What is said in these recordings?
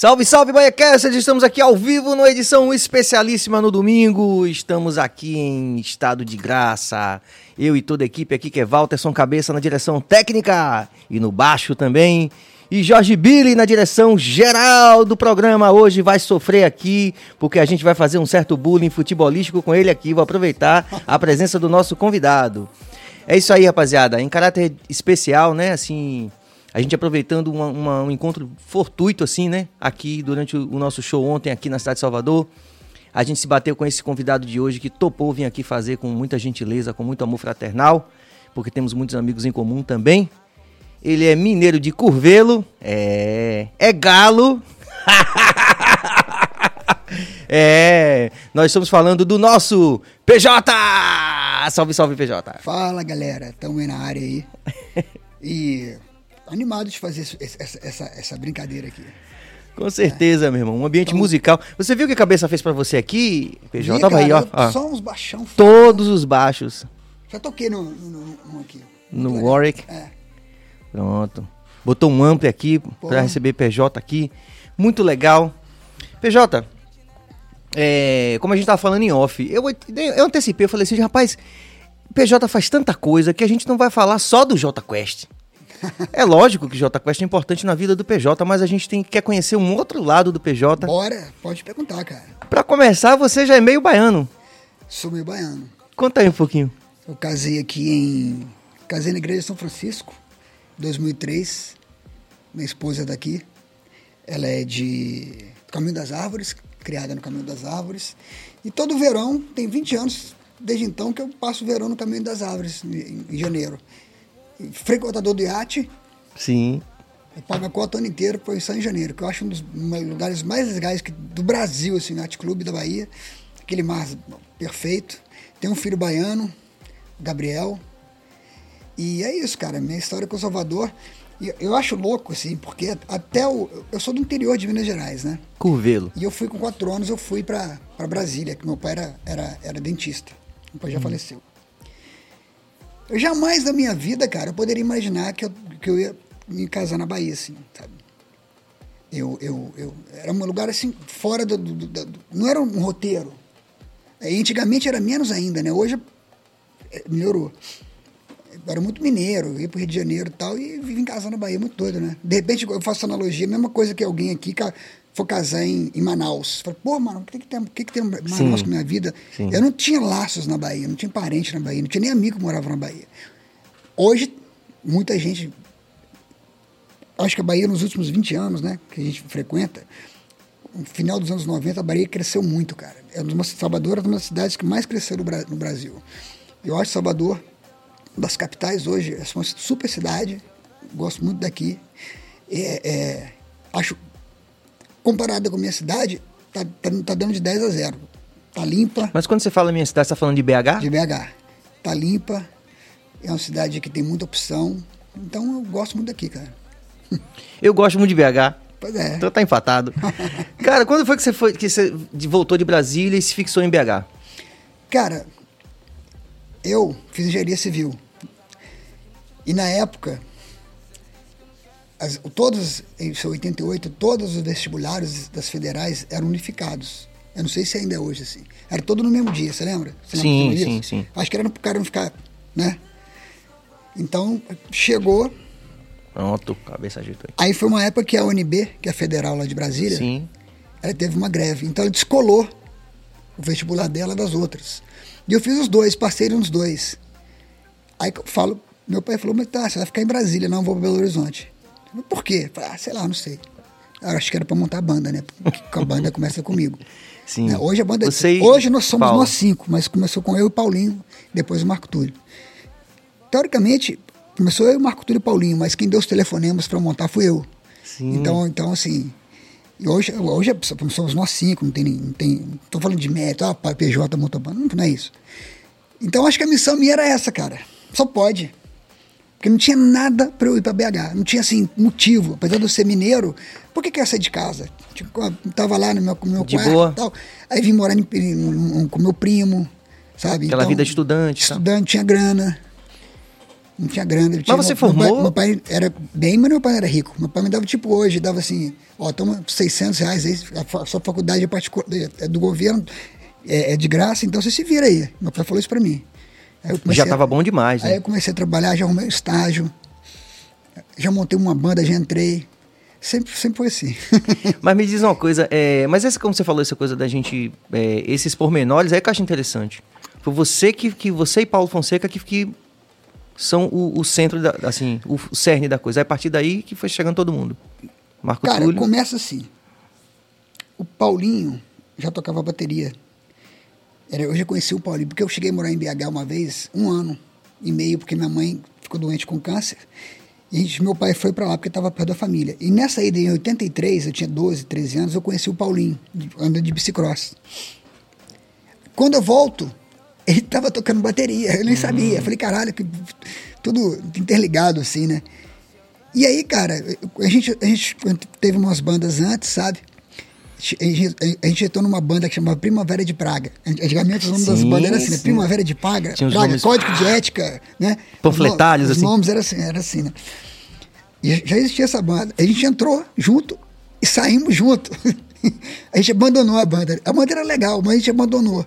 Salve, salve, Baiacast! Estamos aqui ao vivo numa edição especialíssima no domingo. Estamos aqui em estado de graça. Eu e toda a equipe aqui, que é Walterson Cabeça na direção técnica e no baixo também. E Jorge Billy na direção geral do programa. Hoje vai sofrer aqui, porque a gente vai fazer um certo bullying futebolístico com ele aqui. Vou aproveitar a presença do nosso convidado. É isso aí, rapaziada. Em caráter especial, né? Assim, a gente aproveitando uma, uma, um encontro fortuito, assim, né? Aqui durante o, o, nosso show ontem, aqui na cidade de Salvador. A gente se bateu com esse convidado de hoje que topou vir aqui fazer com muita gentileza, com muito amor fraternal, porque temos muitos amigos em comum também. Ele é mineiro de Curvelo, é, é galo. é, nós estamos falando do nosso PJ! Salve, salve, PJ! Fala, galera, estamos na área aí. E animado de fazer essa, essa, essa brincadeira aqui. Com certeza, é. meu irmão. Um ambiente então, musical. Você viu o que a cabeça fez para você aqui, PJ? Vi, Tava aí, ó. ó. Só uns baixão. Todos os baixos. Já toquei no, no, no aqui. No. Warwick? É. Pronto. Botou um ampli aqui para receber PJ aqui. Muito legal. PJ, é, como a gente tava falando em off, eu, eu antecipei, eu falei assim, rapaz, PJ faz tanta coisa que a gente não vai falar só do J Quest. É lógico que J Quest é importante na vida do PJ, mas a gente tem, quer conhecer um outro lado do PJ. Bora, pode perguntar, cara. Para começar, você já é meio baiano. Sou meio baiano. Conta aí um pouquinho. Eu casei aqui em. Casei na igreja de São Francisco, 2003. Minha esposa é daqui. Ela é de Caminho das Árvores, criada no Caminho das Árvores. E todo verão, tem 20 anos desde então que eu passo o verão no Caminho das Árvores, em janeiro frequentador do iate. Sim. Eu pago a cota o ano inteiro para em janeiro, que eu acho um dos lugares mais legais que, do Brasil, assim, o Yacht Clube da Bahia. Aquele mar perfeito. Tem um filho baiano, Gabriel. E é isso, cara. Minha história com o Salvador. E eu acho louco, assim, porque até o. Eu sou do interior de Minas Gerais, né? Curvelo. E eu fui com quatro anos, eu fui para Brasília, que meu pai era, era, era dentista. Meu pai já hum. faleceu. Eu jamais na minha vida, cara, eu poderia imaginar que eu, que eu ia me casar na Bahia, assim, sabe? Eu, eu, eu, era um lugar assim, fora do, do, do, do Não era um roteiro. E antigamente era menos ainda, né? Hoje é, melhorou. Eu era muito mineiro, eu ia pro Rio de Janeiro e tal, e vim casar na Bahia, muito doido, né? De repente eu faço analogia, a mesma coisa que alguém aqui for casar em, em Manaus. Fala, pô, mano, o que, que tem, que, que tem Manaus Sim. com a minha vida? Sim. Eu não tinha laços na Bahia, não tinha parente na Bahia, não tinha nem amigo que morava na Bahia. Hoje, muita gente. Acho que a Bahia, nos últimos 20 anos, né, que a gente frequenta, no final dos anos 90, a Bahia cresceu muito, cara. É uma, Salvador é uma das cidades que mais cresceu no, no Brasil. Eu acho Salvador, das capitais hoje, é uma super cidade, gosto muito daqui. É, é, acho comparada com a minha cidade, tá, tá, tá, dando de 10 a 0. Tá limpa. Mas quando você fala minha cidade, você tá falando de BH? De BH. Tá limpa, é uma cidade que tem muita opção. Então eu gosto muito daqui, cara. Eu gosto muito de BH. Pois é. Então tá empatado. cara, quando foi que você foi que você voltou de Brasília e se fixou em BH? Cara, eu fiz engenharia civil. E na época, as, todos, em 88, todos os vestibulares das federais eram unificados. Eu não sei se ainda é hoje assim. Era todo no mesmo dia, você lembra? Você sim, lembra sim, sim. Acho que era para o cara não ficar, né? Então, chegou... Pronto, cabeça ajeitou aí. Foi uma época que a UNB, que é a federal lá de Brasília, sim. ela teve uma greve. Então, ela descolou o vestibular dela das outras. E eu fiz os dois, parceiro nos dois. Aí eu falo, meu pai falou, mas tá, você vai ficar em Brasília, não vou para Belo Horizonte. Por quê? Falei, ah, sei lá, não sei. Eu acho que era para montar a banda, né? Porque a banda começa comigo. Sim. Né? Hoje a banda. Você hoje nós somos Paulo. nós cinco, mas começou com eu e o Paulinho, depois o Marco Túlio. Teoricamente, começou eu, o Marco Túlio e Paulinho, mas quem deu os telefonemas para montar fui eu. Sim. Então, então assim. Hoje, hoje somos nós cinco, não tem. Não tem tô falando de mérito, ah, PJ montou a banda. Não, não é isso. Então acho que a missão minha era essa, cara. Só pode. Porque não tinha nada para eu ir para BH. Não tinha, assim, motivo. Apesar de eu ser mineiro, por que, que eu ia sair de casa? Tipo, tava lá no meu, no meu de quarto boa. e tal. Aí vim morar em, com meu primo, sabe? Aquela então, vida de estudante. Estudante, tá? tinha grana. Não tinha grana. ele Mas tinha- você meu- formou- Meu pai, meu pai era bem, mas meu pai era rico. Meu pai me dava tipo hoje, dava assim, ó, toma 600 reais aí, a sua faculdade é, particular, é do governo, é, é de graça, então você se vira aí. Meu pai falou isso pra mim. Aí Já a- tava bom demais, Aí né? eu comecei a trabalhar, já arrumei um estágio, já montei uma banda, já entrei. Sempre, sempre foi assim. Mas me diz uma coisa, é, mas essa, como você falou, essa coisa da gente, é, esses pormenores, é que eu acho interessante. Foi você que, que você e Paulo Fonseca que, que são o, o centro, da, assim, o cerne da coisa. Aí, a partir daí que foi chegando todo mundo. Marco Cara, Túlio. começa assim. O Paulinho já tocava bateria. Eu já conheci o Paulinho, porque eu cheguei a morar em BH uma vez, um ano e meio, porque minha mãe ficou doente com câncer. E gente- meu pai foi pra lá porque estava perto da família. E nessa ida, em 83, eu tinha 12, 13 anos, eu conheci o Paulinho, andando de bicicross. Quando eu volto, ele tava tocando bateria, eu nem sabia. Eu falei, caralho, que tudo interligado assim, né? E aí, cara, a gente, a gente teve umas bandas antes, sabe? A gente, entrou numa banda que chamava Primavera de Praga. Antigamente os nomes das Sim, bandas eram assim, né? Primavera de Praga, Praga nomes- Código de Ética, né? Panfletários, os, assim. Os nomes eram assim, era assim, né? E já existia essa banda. A gente entrou junto e saímos junto. a gente abandonou a banda. A banda era legal, mas a gente abandonou.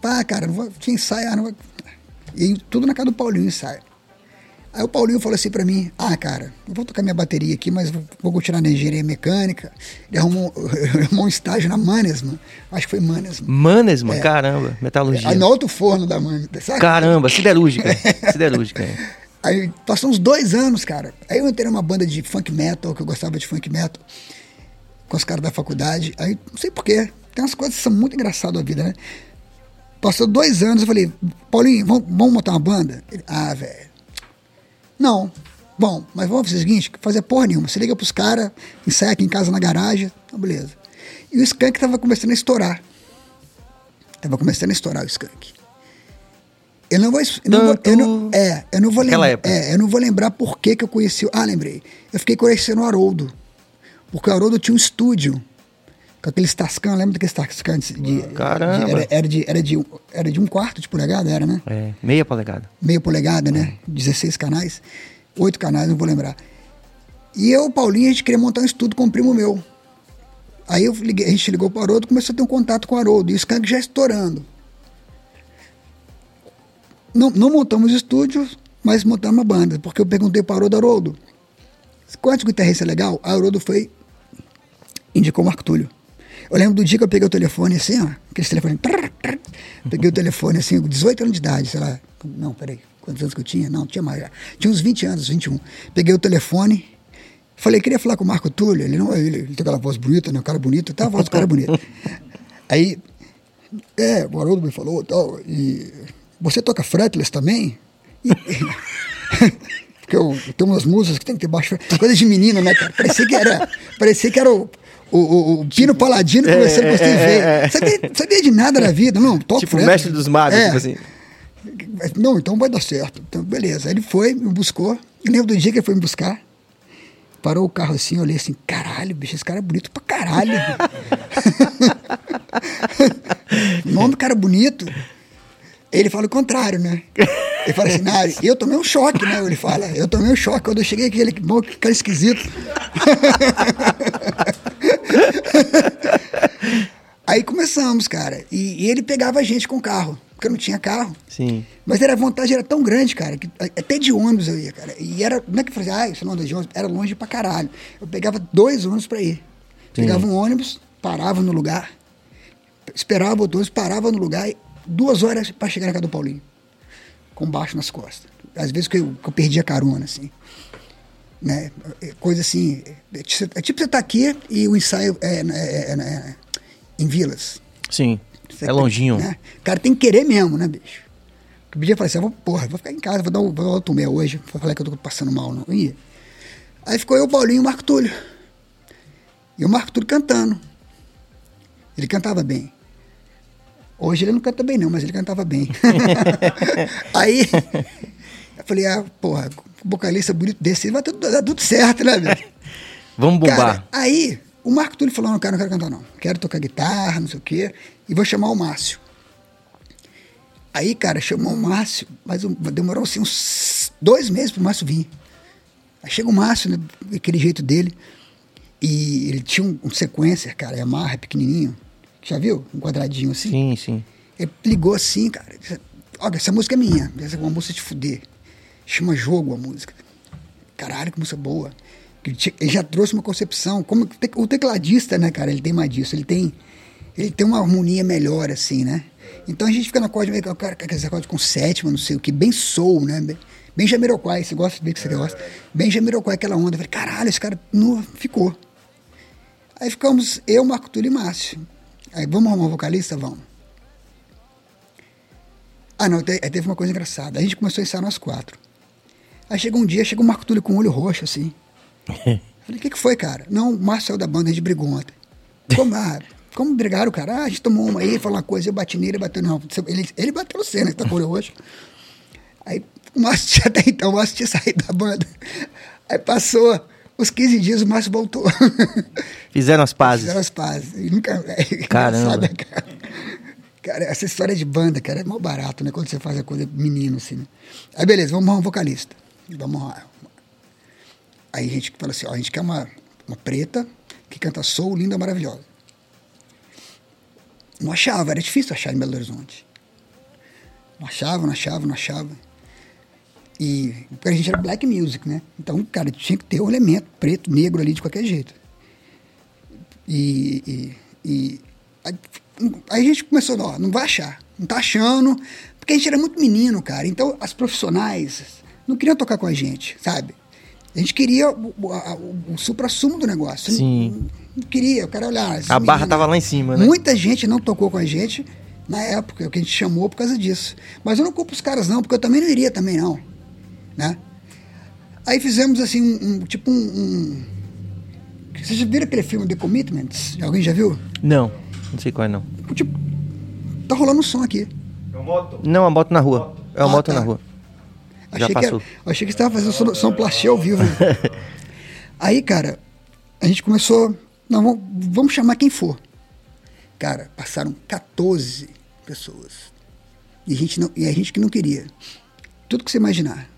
Pá, cara, não vou, tinha ensaio, ah, não vou... E tudo na casa do Paulinho ensaio. Aí o Paulinho falou assim pra mim, ah, cara, eu vou tocar minha bateria aqui, mas vou, vou continuar na engenharia mecânica. Ele arrumou, arrumou um estágio na Manesman, acho que foi Manesman. Manesman, É. caramba, metalurgia. Aí no alto forno da Manesman, sabe? Caramba, siderúrgica. siderúrgica. é. Aí passou uns dois anos, cara. Aí eu entrei numa banda de funk metal, que eu gostava de funk metal, com os caras da faculdade. Aí, não sei porquê, tem umas coisas que são muito engraçadas da vida, né? Passou dois anos, eu falei, Paulinho, vamos, vamos montar uma banda? Ele, ah, velho. Não. Bom, mas vamos fazer o seguinte, fazer porra nenhuma. Você liga pros caras, ensaia aqui em casa na garagem, tá beleza. E o Skank tava começando a estourar. Tava começando a estourar o Skank. Eu não vou. Eu não vou eu não, é, eu não vou lembrar. É, eu não vou lembrar por que, que eu conheci. Ah, lembrei. Eu fiquei conhecendo o Haroldo. Porque o Haroldo tinha um estúdio. Com aqueles Tascam, lembra daqueles Tascam de. de- Caramba. de- era, era de, era, de, era de um quarto de polegada, era, né? É, meia polegada. meia polegada, né? 16 canais, oito canais, não vou lembrar. E eu, Paulinho, a gente queria montar um estúdio com um primo meu. Aí liguei, a gente ligou para o Haroldo, começou a ter um contato com o Haroldo, e o Skank já estourando. Não, não montamos estúdio, mas montamos uma banda, porque eu perguntei para o Haroldo, Haroldo, quanto guitarrista é legal? Aí o Haroldo foi, indicou o Marco Túlio. Eu lembro do dia que eu peguei o telefone assim, ó, aquele telefone. peguei o telefone assim, com 18 anos de idade, sei lá. Não, peraí, quantos anos que eu tinha? Não, tinha mais. Tinha uns 20 anos, 21. Peguei o telefone, falei, queria falar com o Marco Túlio. Ele não, ele, ele tem aquela voz bonita, né? O cara bonito, tá a voz do cara bonita. Aí, é, o Haroldo me falou tal, e você toca fretless também? E- Porque eu, eu tenho umas músicas que tem que ter baixo. Coisa de menino, né, cara? Parecia que era, parecia que era o, o, o, o Pino Paladino conversando com o Steve é, Vai. Sabia, sabia de nada na vida, não. Toco Tipo, fretless. mestre dos magos, É. tipo assim. Não, então vai dar certo. Então, beleza. Aí ele foi, me buscou. Eu lembro do dia que ele foi me buscar. Parou o carro assim, eu olhei assim, caralho, bicho, esse cara é bonito pra caralho. Nome do cara bonito. Ele fala o contrário, né? Ele fala assim, Nari, eu tomei um choque, né? Ele fala, eu tomei um choque quando eu cheguei aqui, ele, bom, que cara esquisito. Aí começamos, cara. E, e ele pegava a gente com o carro, porque eu não tinha carro. Sim. Mas era, a vantagem era tão grande, cara, que até de ônibus eu ia, cara. E era, não é que eu falei, ah, você não anda de ônibus, era longe pra caralho. Eu pegava dois ônibus pra ir. Pegava um ônibus, parava no lugar, esperava o ônibus, parava no lugar, e duas horas pra chegar na casa do Paulinho, com baixo nas costas. Às vezes que eu, que eu perdia carona, assim. Né? É Coisa assim, é tipo é tipo você tá aqui e o ensaio é, é- é- é em Vilas. Sim. Você é tem- longinho. né? O cara tem que querer mesmo, né, bicho? Eu podia falar assim, vou, porra, vou ficar em casa, vou dar, um- vou dar hoje. Vou falar que eu tô passando mal, não. Ia. Aí ficou eu, o Paulinho e o Marco Túlio. E o Marco Túlio cantando. Ele cantava bem. Hoje ele não canta bem, não, mas ele cantava bem. Aí eu falei, ah, porra, vocalista bonito desse, vai tudo, dar tudo certo, né, bicho? Vamos bombar. Cara, aí o Marco Túlio falou: não, cara, não quero cantar, não. Quero tocar guitarra, não sei o quê. E vou chamar o Márcio. Aí, cara, chamou o Márcio, mas demorou assim uns dois meses pro Márcio vir. Aí chega o Márcio, né, aquele jeito dele, e ele tinha um, um sequencer, cara, Yamaha, pequenininho. Já viu? Um quadradinho assim. Sim, sim. Ele ligou assim, cara. disse, Olha, essa música é minha. Essa é uma música de fuder. Chama Jogo a música. Caralho, que música boa. Ele, já trouxe uma concepção. Como o te- o tecladista, né, cara? Ele tem mais disso. Ele tem, ele tem uma harmonia melhor, assim, né? Então a gente fica no acorde meio que cara, aqueles acordes com sétima, não sei o que, bem soul, né? Bem, bem Jamiroquai, você gosta de ver que você gosta. Bem Jamiroquai, aquela onda. Eu falei, caralho, esse cara nu, ficou. Aí ficamos eu, Marco Túlio e Márcio. Aí, vamos arrumar um vocalista? Vamos. Ah, não, aí teve uma coisa engraçada. A gente começou a ensaiar nós quatro. Aí chegou um dia, chegou o Marco Túlio com o olho roxo, assim. Falei, o que, que foi, cara? Não, o Márcio saiu da banda, a gente brigou ontem. Como, ah, como brigaram, cara? Ah, a gente tomou uma aí, falou uma coisa, eu bati nele, ele bateu, não. Ele, ele bateu no cena, que tá com o olho roxo. Aí o Márcio tinha até então, o Márcio tinha saído da banda. Aí passou uns 15 dias, o Márcio voltou. Fizeram as pazes. Fizeram as pazes. E nunca. É Caramba. cara? Cara, essa história de banda, cara, é mal barato, né? Quando você faz a coisa menino, assim. Né? Aí, beleza, vamos arrumar um vocalista. Vamos lá. Aí a gente fala assim: ó, a gente quer uma, uma preta que canta soul, linda, maravilhosa. Não achava, era difícil achar em Belo Horizonte. Não achava, não achava, não achava. E porque a gente era black music, né? Então, cara, tinha que ter um elemento preto, negro ali de qualquer jeito. E, e, e aí, aí a gente começou, ó, não vai achar, não tá achando, porque a gente era muito menino, cara. Então as profissionais não queriam tocar com a gente, sabe? A gente queria o, o, o, o supra-sumo do negócio. Sim. Não, não queria, eu quero olhar. A barra tava lá em cima, né? Muita gente não tocou com a gente na época, que a gente chamou por causa disso. Mas eu não culpo os caras, não, porque eu também não iria também, não. Né? Aí fizemos assim, um, um- tipo um, um. Vocês já viram aquele filme The Commitments? Alguém já viu? Não, não sei qual é não. Tipo, tá rolando um som aqui. Não, a moto na rua. É uma Ah, moto tá. na rua. Já Achei que, passou. era, achei que você estava fazendo som plastê ao vivo. Aí, cara, a gente começou. Não, vamos, vamos chamar quem for. Cara, passaram 14 pessoas. E a gente, não, e a gente que não queria. Tudo que você imaginar.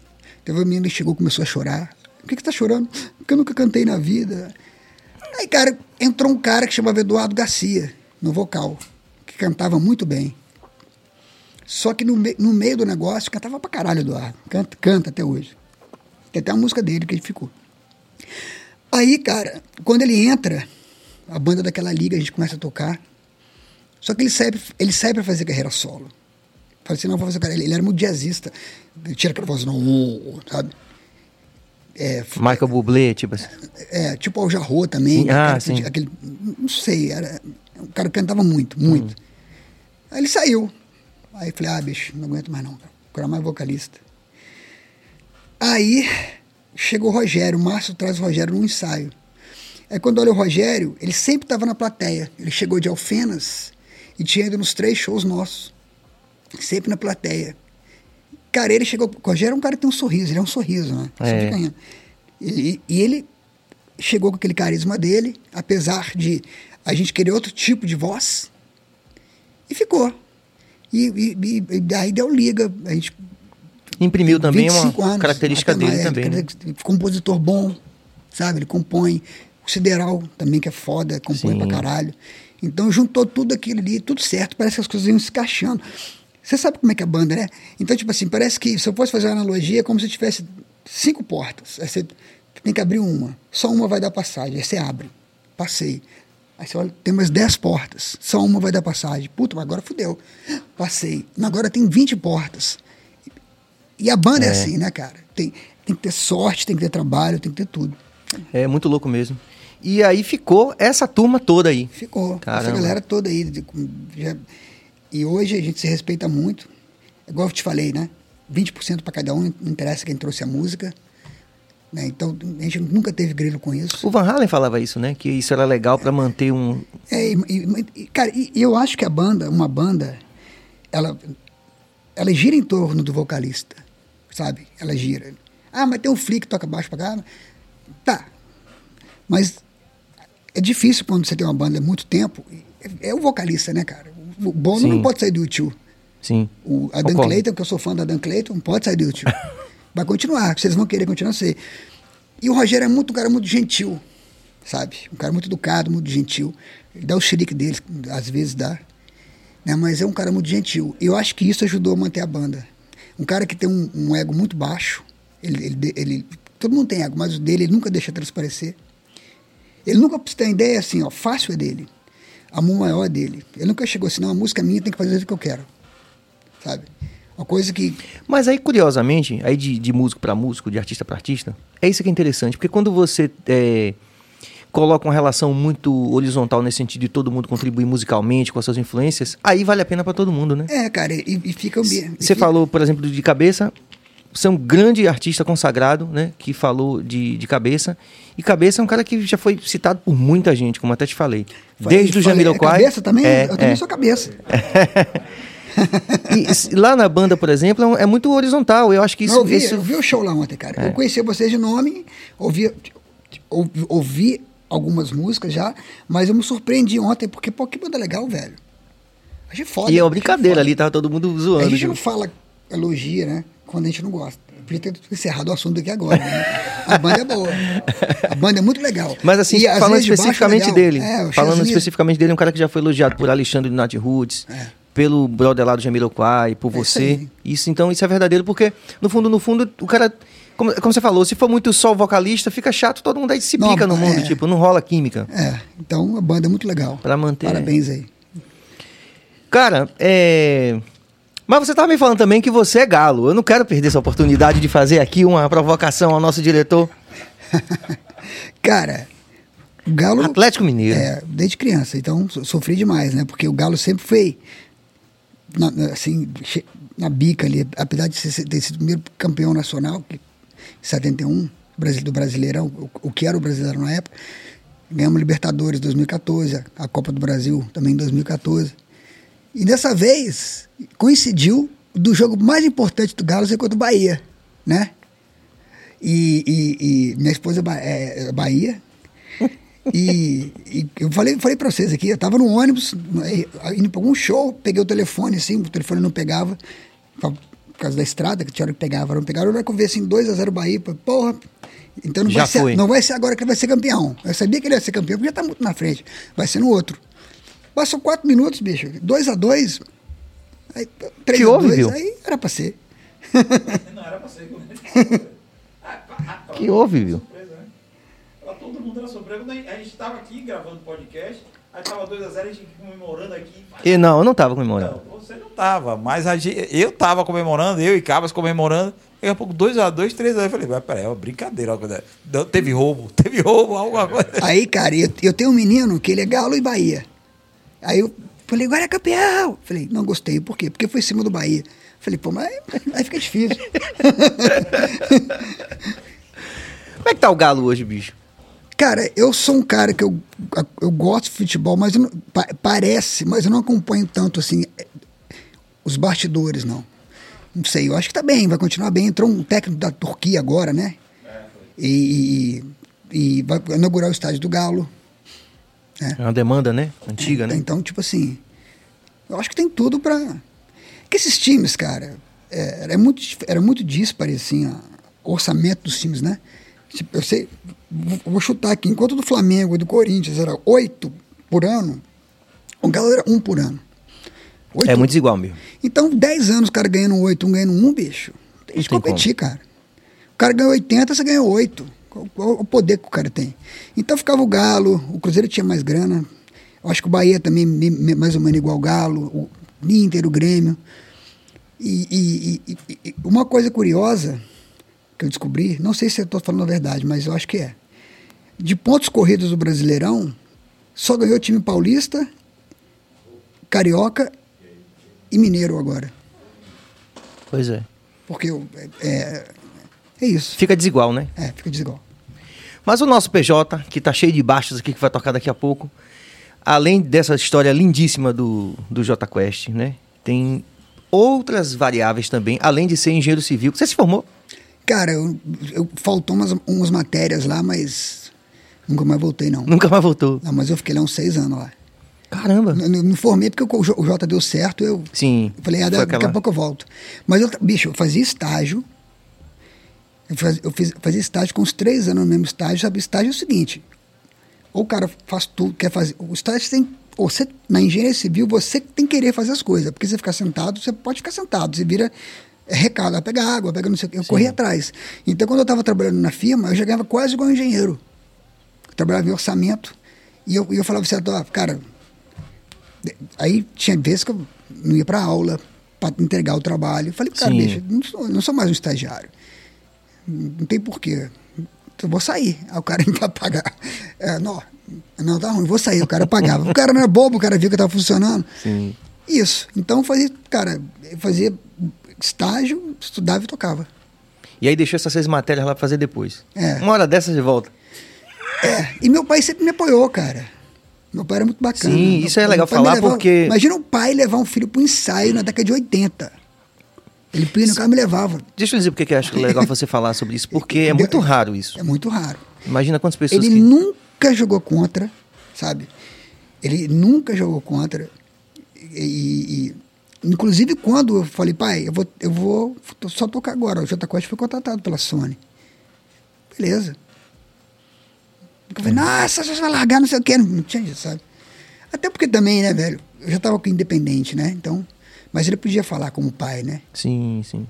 Teve uma menina que chegou e começou a chorar. Por que, que você tá chorando? Porque eu nunca cantei na vida. Aí, cara, entrou um cara que chamava Eduardo Garcia, no vocal, que cantava muito bem. Só que no, me- no meio do negócio, cantava pra caralho, Eduardo. Canta, canta até hoje. Tem até a música dele que ele ficou. Aí, cara, quando ele entra, a banda daquela liga, a gente começa a tocar. Só que ele sai, ele sai pra fazer carreira solo. Falei assim, não, vou fazer carreira. Ele era muito jazzista. Ele tira aquela voz, não, sabe? É, Michael Bublé, tipo assim. é, tipo Al Jarreau também. Sim, né, ah, sim. Aquele, não sei, era, o cara cantava muito, muito. Hum. Aí ele saiu. Aí falei, ah, bicho, não aguento mais não, cara. Mais vocalista. Aí chegou o Rogério, o Márcio traz o Rogério num ensaio. Aí quando olha o Rogério, ele sempre estava na plateia. Ele chegou de Alfenas e tinha ido nos três shows nossos. Sempre na plateia. Cara, ele chegou. O Rogério é um cara que tem um sorriso, ele é um sorriso, né? É. Ele- e ele chegou com aquele carisma dele, apesar de a gente querer outro tipo de voz, e ficou. E, e, e- daí deu liga. A gente Imprimiu também 25 uma anos, característica dele mais, também. né? Compositor bom, sabe? Ele compõe. O Sideral também, que é foda, compõe Sim. pra caralho. Então juntou tudo aquilo ali, tudo certo, parece que as coisas iam se encaixando. Você sabe como é que é a banda, né? Então, tipo assim, parece que, se eu fosse fazer uma analogia, é como se tivesse cinco portas. Você tem que abrir uma. Só uma vai dar passagem. Aí você abre. Passei. Aí você olha, tem mais 10 portas. Só uma vai dar passagem. Puta, mas agora fudeu. Passei. Agora tem 20 portas. E a banda é, É. assim, né, cara? Tem, tem que ter sorte, tem que ter trabalho, tem que ter tudo. É muito louco mesmo. E aí ficou essa turma toda aí. Ficou. Caramba. Essa galera toda aí. já- e hoje a gente se respeita muito. Igual eu te falei, né? 20% para cada um, não interessa quem trouxe a música. Né? Então a gente nunca teve grilo com isso. O Van Halen falava isso, né? Que isso era legal pra manter um. É, e, e- cara, e, eu acho que a banda, uma banda, ela, ela gira em torno do vocalista, sabe? Ela gira. Ah, mas tem um Flick que toca baixo pra cá. Tá. Mas é difícil quando você tem uma banda há muito tempo. É, é o vocalista, né, cara? O Bono Sim. não pode sair do YouTube. Sim. O, a Dan. Clayton, que eu sou fã da Dan Clayton, não pode sair do YouTube. vai continuar, vocês vão querer continuar a ser. E o Rogério é muito um cara muito gentil, sabe? Um cara muito educado, muito gentil. Ele dá o xerique dele, às vezes dá. Né? Mas é um cara muito gentil. Eu acho que isso ajudou a manter a banda. Um cara que tem um, um ego muito baixo. Ele, ele, ele, todo mundo tem ego, mas o dele ele nunca deixa transparecer. Ele nunca tem ideia assim, ó, fácil é dele. Amor maior é dele. Ele nunca chegou assim, não, a música é minha, tem que fazer o que eu quero. Sabe? Uma coisa que. Mas aí, curiosamente, aí de, de músico para músico, de artista para artista, é isso que é interessante. Porque quando você é, coloca uma relação muito horizontal nesse sentido de todo mundo contribuir musicalmente com as suas influências, aí vale a pena para todo mundo, né? É, cara, e, e fica o Você fica... falou, por exemplo, de cabeça. Você é um grande artista consagrado, né? Que falou de, de cabeça. E cabeça é um cara que já foi citado por muita gente, como até te falei. Desde o Jamiroquai. É cabeça também? É, eu também é. sou cabeça. E lá na banda, por exemplo, é muito horizontal. Eu acho que isso. Não, eu, vi, isso... eu vi o show lá ontem, cara. É. Eu conhecia vocês de nome, ouvi, ouvi, ouvi, algumas músicas já, mas eu me surpreendi ontem, porque, pô, que banda legal, velho. Achei foda. E é uma brincadeira ali, tava todo mundo zoando. A gente tipo. não fala elogia, né? Quando a gente não gosta. Eu podia ter encerrado o assunto aqui agora. Né? A banda é boa. A banda é muito legal. Mas assim, E, falando vezes, de baixo é especificamente dele. É, falando Chesney- especificamente dele, é um cara que já foi elogiado por Alexandre do Nat Roots, É. pelo brother lá do Jamiroquai, por É você. Isso, então, isso é verdadeiro, porque, no fundo, no fundo, o cara. Como, como você falou, se for muito só o vocalista, fica chato, todo mundo aí se Não, pica no mundo, é. tipo, não rola química. É, então a banda é muito legal. Pra manter. Parabéns aí. Cara, é. Mas você tava me falando também que você é galo. Eu não quero perder essa oportunidade de fazer aqui uma provocação ao nosso diretor. Cara, o Galo. Atlético Mineiro. É, desde criança, então so- sofri demais, né? Porque o Galo sempre foi, na, assim, na bica ali, apesar de ter sido o primeiro campeão nacional, em 71, Brasil- do Brasileirão, o, o que era o Brasileirão na época, ganhamos Libertadores em 2014, a, Copa do Brasil também em 2014. E dessa vez, coincidiu do jogo mais importante do Galo ser contra o Bahia, né? E, e- e minha esposa é, é Bahia. E, e eu falei, falei pra vocês aqui, eu tava no ônibus, indo pra algum show, peguei o telefone, assim, o telefone não pegava, por causa da estrada, que tinha hora que pegava, não pegava. Na hora que eu vi assim, 2x0 Bahia, porra, então não Já vai, ser, não vai ser agora que ele vai ser campeão. Eu sabia que ele ia ser campeão, porque já tá muito na frente. Vai ser no outro. Passou 4 minutos, bicho, 2x2, aí 3 Que a houve, 2 viu? aí era pra ser. Não era pra ser com Que houve, viu? Né? Todo mundo era surpresa. Quando a gente- a gente tava aqui gravando podcast, aí tava 2x0, a, gente comemorando aqui. E não, eu não tava comemorando. Não, você não tava, mas a gente, eu tava comemorando, eu e Cabas comemorando. Daqui a pouco 2x2, 3x2. Eu falei, vai, peraí, é uma brincadeira. uma coisa- Não, Teve roubo, teve roubo, alguma coisa. Aí, cara, eu, eu tenho um menino que ele é Galo e Bahia. Aí eu falei, agora é campeão. Falei, não gostei. Por quê? Porque foi em cima do Bahia. Falei, pô, mas aí fica difícil. Como é que tá o Galo hoje, bicho? Cara, eu sou um cara que eu, eu gosto de futebol, mas eu não- pa- parece, mas eu não acompanho tanto assim os bastidores, não. Não sei, eu acho que tá bem, vai continuar bem. Entrou um técnico da Turquia agora, né? E, e, e vai inaugurar o estádio do Galo. É uma demanda, né? Antiga, né? Então, tipo assim, eu acho que tem tudo pra. Que esses times, cara, é, era muito, era muito dispare, assim, a- o orçamento dos times, né? Eu sei, vou, chutar aqui, enquanto do Flamengo e do Corinthians era oito por ano, o Galo era um por ano. Oito- É muito desigual mesmo. Então, 10 anos o cara ganhando 8, um ganhando 1, bicho. Tem que competir, cara. O cara ganhou 80, você ganhou 8. Qual, qual o poder que o cara tem? Então ficava o Galo, o Cruzeiro tinha mais grana. Eu acho que o Bahia também, mais ou menos igual o Galo, o Inter, o Grêmio. E- e- e- e uma coisa curiosa que eu descobri, não sei se eu estou falando a verdade, mas eu acho que é. De pontos corridos do Brasileirão, só ganhou o time paulista, carioca e mineiro agora. Pois é. Porque é, é, é isso. Fica desigual, né? É, fica desigual. Mas o nosso PJ, que tá cheio de baixos aqui, que vai tocar daqui a pouco, além dessa história lindíssima do, do J Quest, né? Tem outras variáveis também, além de ser engenheiro civil. Você se formou? Cara, eu, eu- faltou umas, umas matérias lá, mas nunca mais voltei, não. Nunca mais voltou. Não, mas eu fiquei lá uns seis anos lá. Caramba. Eu, eu me formei porque o, o Jota deu certo, eu Sim. falei, ah, daqui aquela- a pouco eu volto. Mas, eu, bicho, eu fazia estágio Eu, faz, eu fiz, fazia estágio com uns três anos no mesmo estágio. Sabe, estágio é o seguinte: ou o cara faz tudo, quer fazer. O estágio tem. Ou você, na engenharia civil, você tem que querer fazer as coisas. Porque você ficar sentado, você pode ficar sentado. Você vira recado, vai pegar água, vai pegar não sei o quê. Eu corri atrás. Então, quando eu estava trabalhando na firma, eu já ganhava quase igual um engenheiro. Eu trabalhava em orçamento. E eu, eu falava assim, ó, cara. Aí tinha vezes que eu não ia para aula para entregar o trabalho. Eu falei, cara, Sim. bicho, não sou, não sou mais um estagiário. Não tem porquê. Eu vou sair. Aí o cara ia pagar. É, não, não, tá ruim, vou sair. O cara pagava. O cara não era bobo, o cara viu que estava funcionando. Sim. Isso. Então eu fazia, cara, eu fazia estágio, estudava e tocava. E aí deixou essas seis matérias lá pra fazer depois. É. Uma hora dessas de volta. É, e meu pai sempre me apoiou, cara. Meu pai era muito bacana. Sim, Meu isso é legal falar porque- Imagina um pai levar um filho pro ensaio na década de 80. Ele punha no carro e me levava. Deixa eu dizer porque que eu acho legal você falar sobre isso, porque é muito raro isso. É muito raro. Imagina quantas pessoas Ele que... nunca jogou contra, sabe? Ele nunca jogou contra. E, e- inclusive quando eu falei, pai, eu vou, eu vou só tocar agora. O Jota Costa foi contratado pela Sony. Beleza. Eu falei, nossa, você vai largar, não sei o quê. Não tinha sabe? Até porque também, né, velho? Eu já estava independente, né? Então. Mas ele podia falar como pai, né? Sim, sim.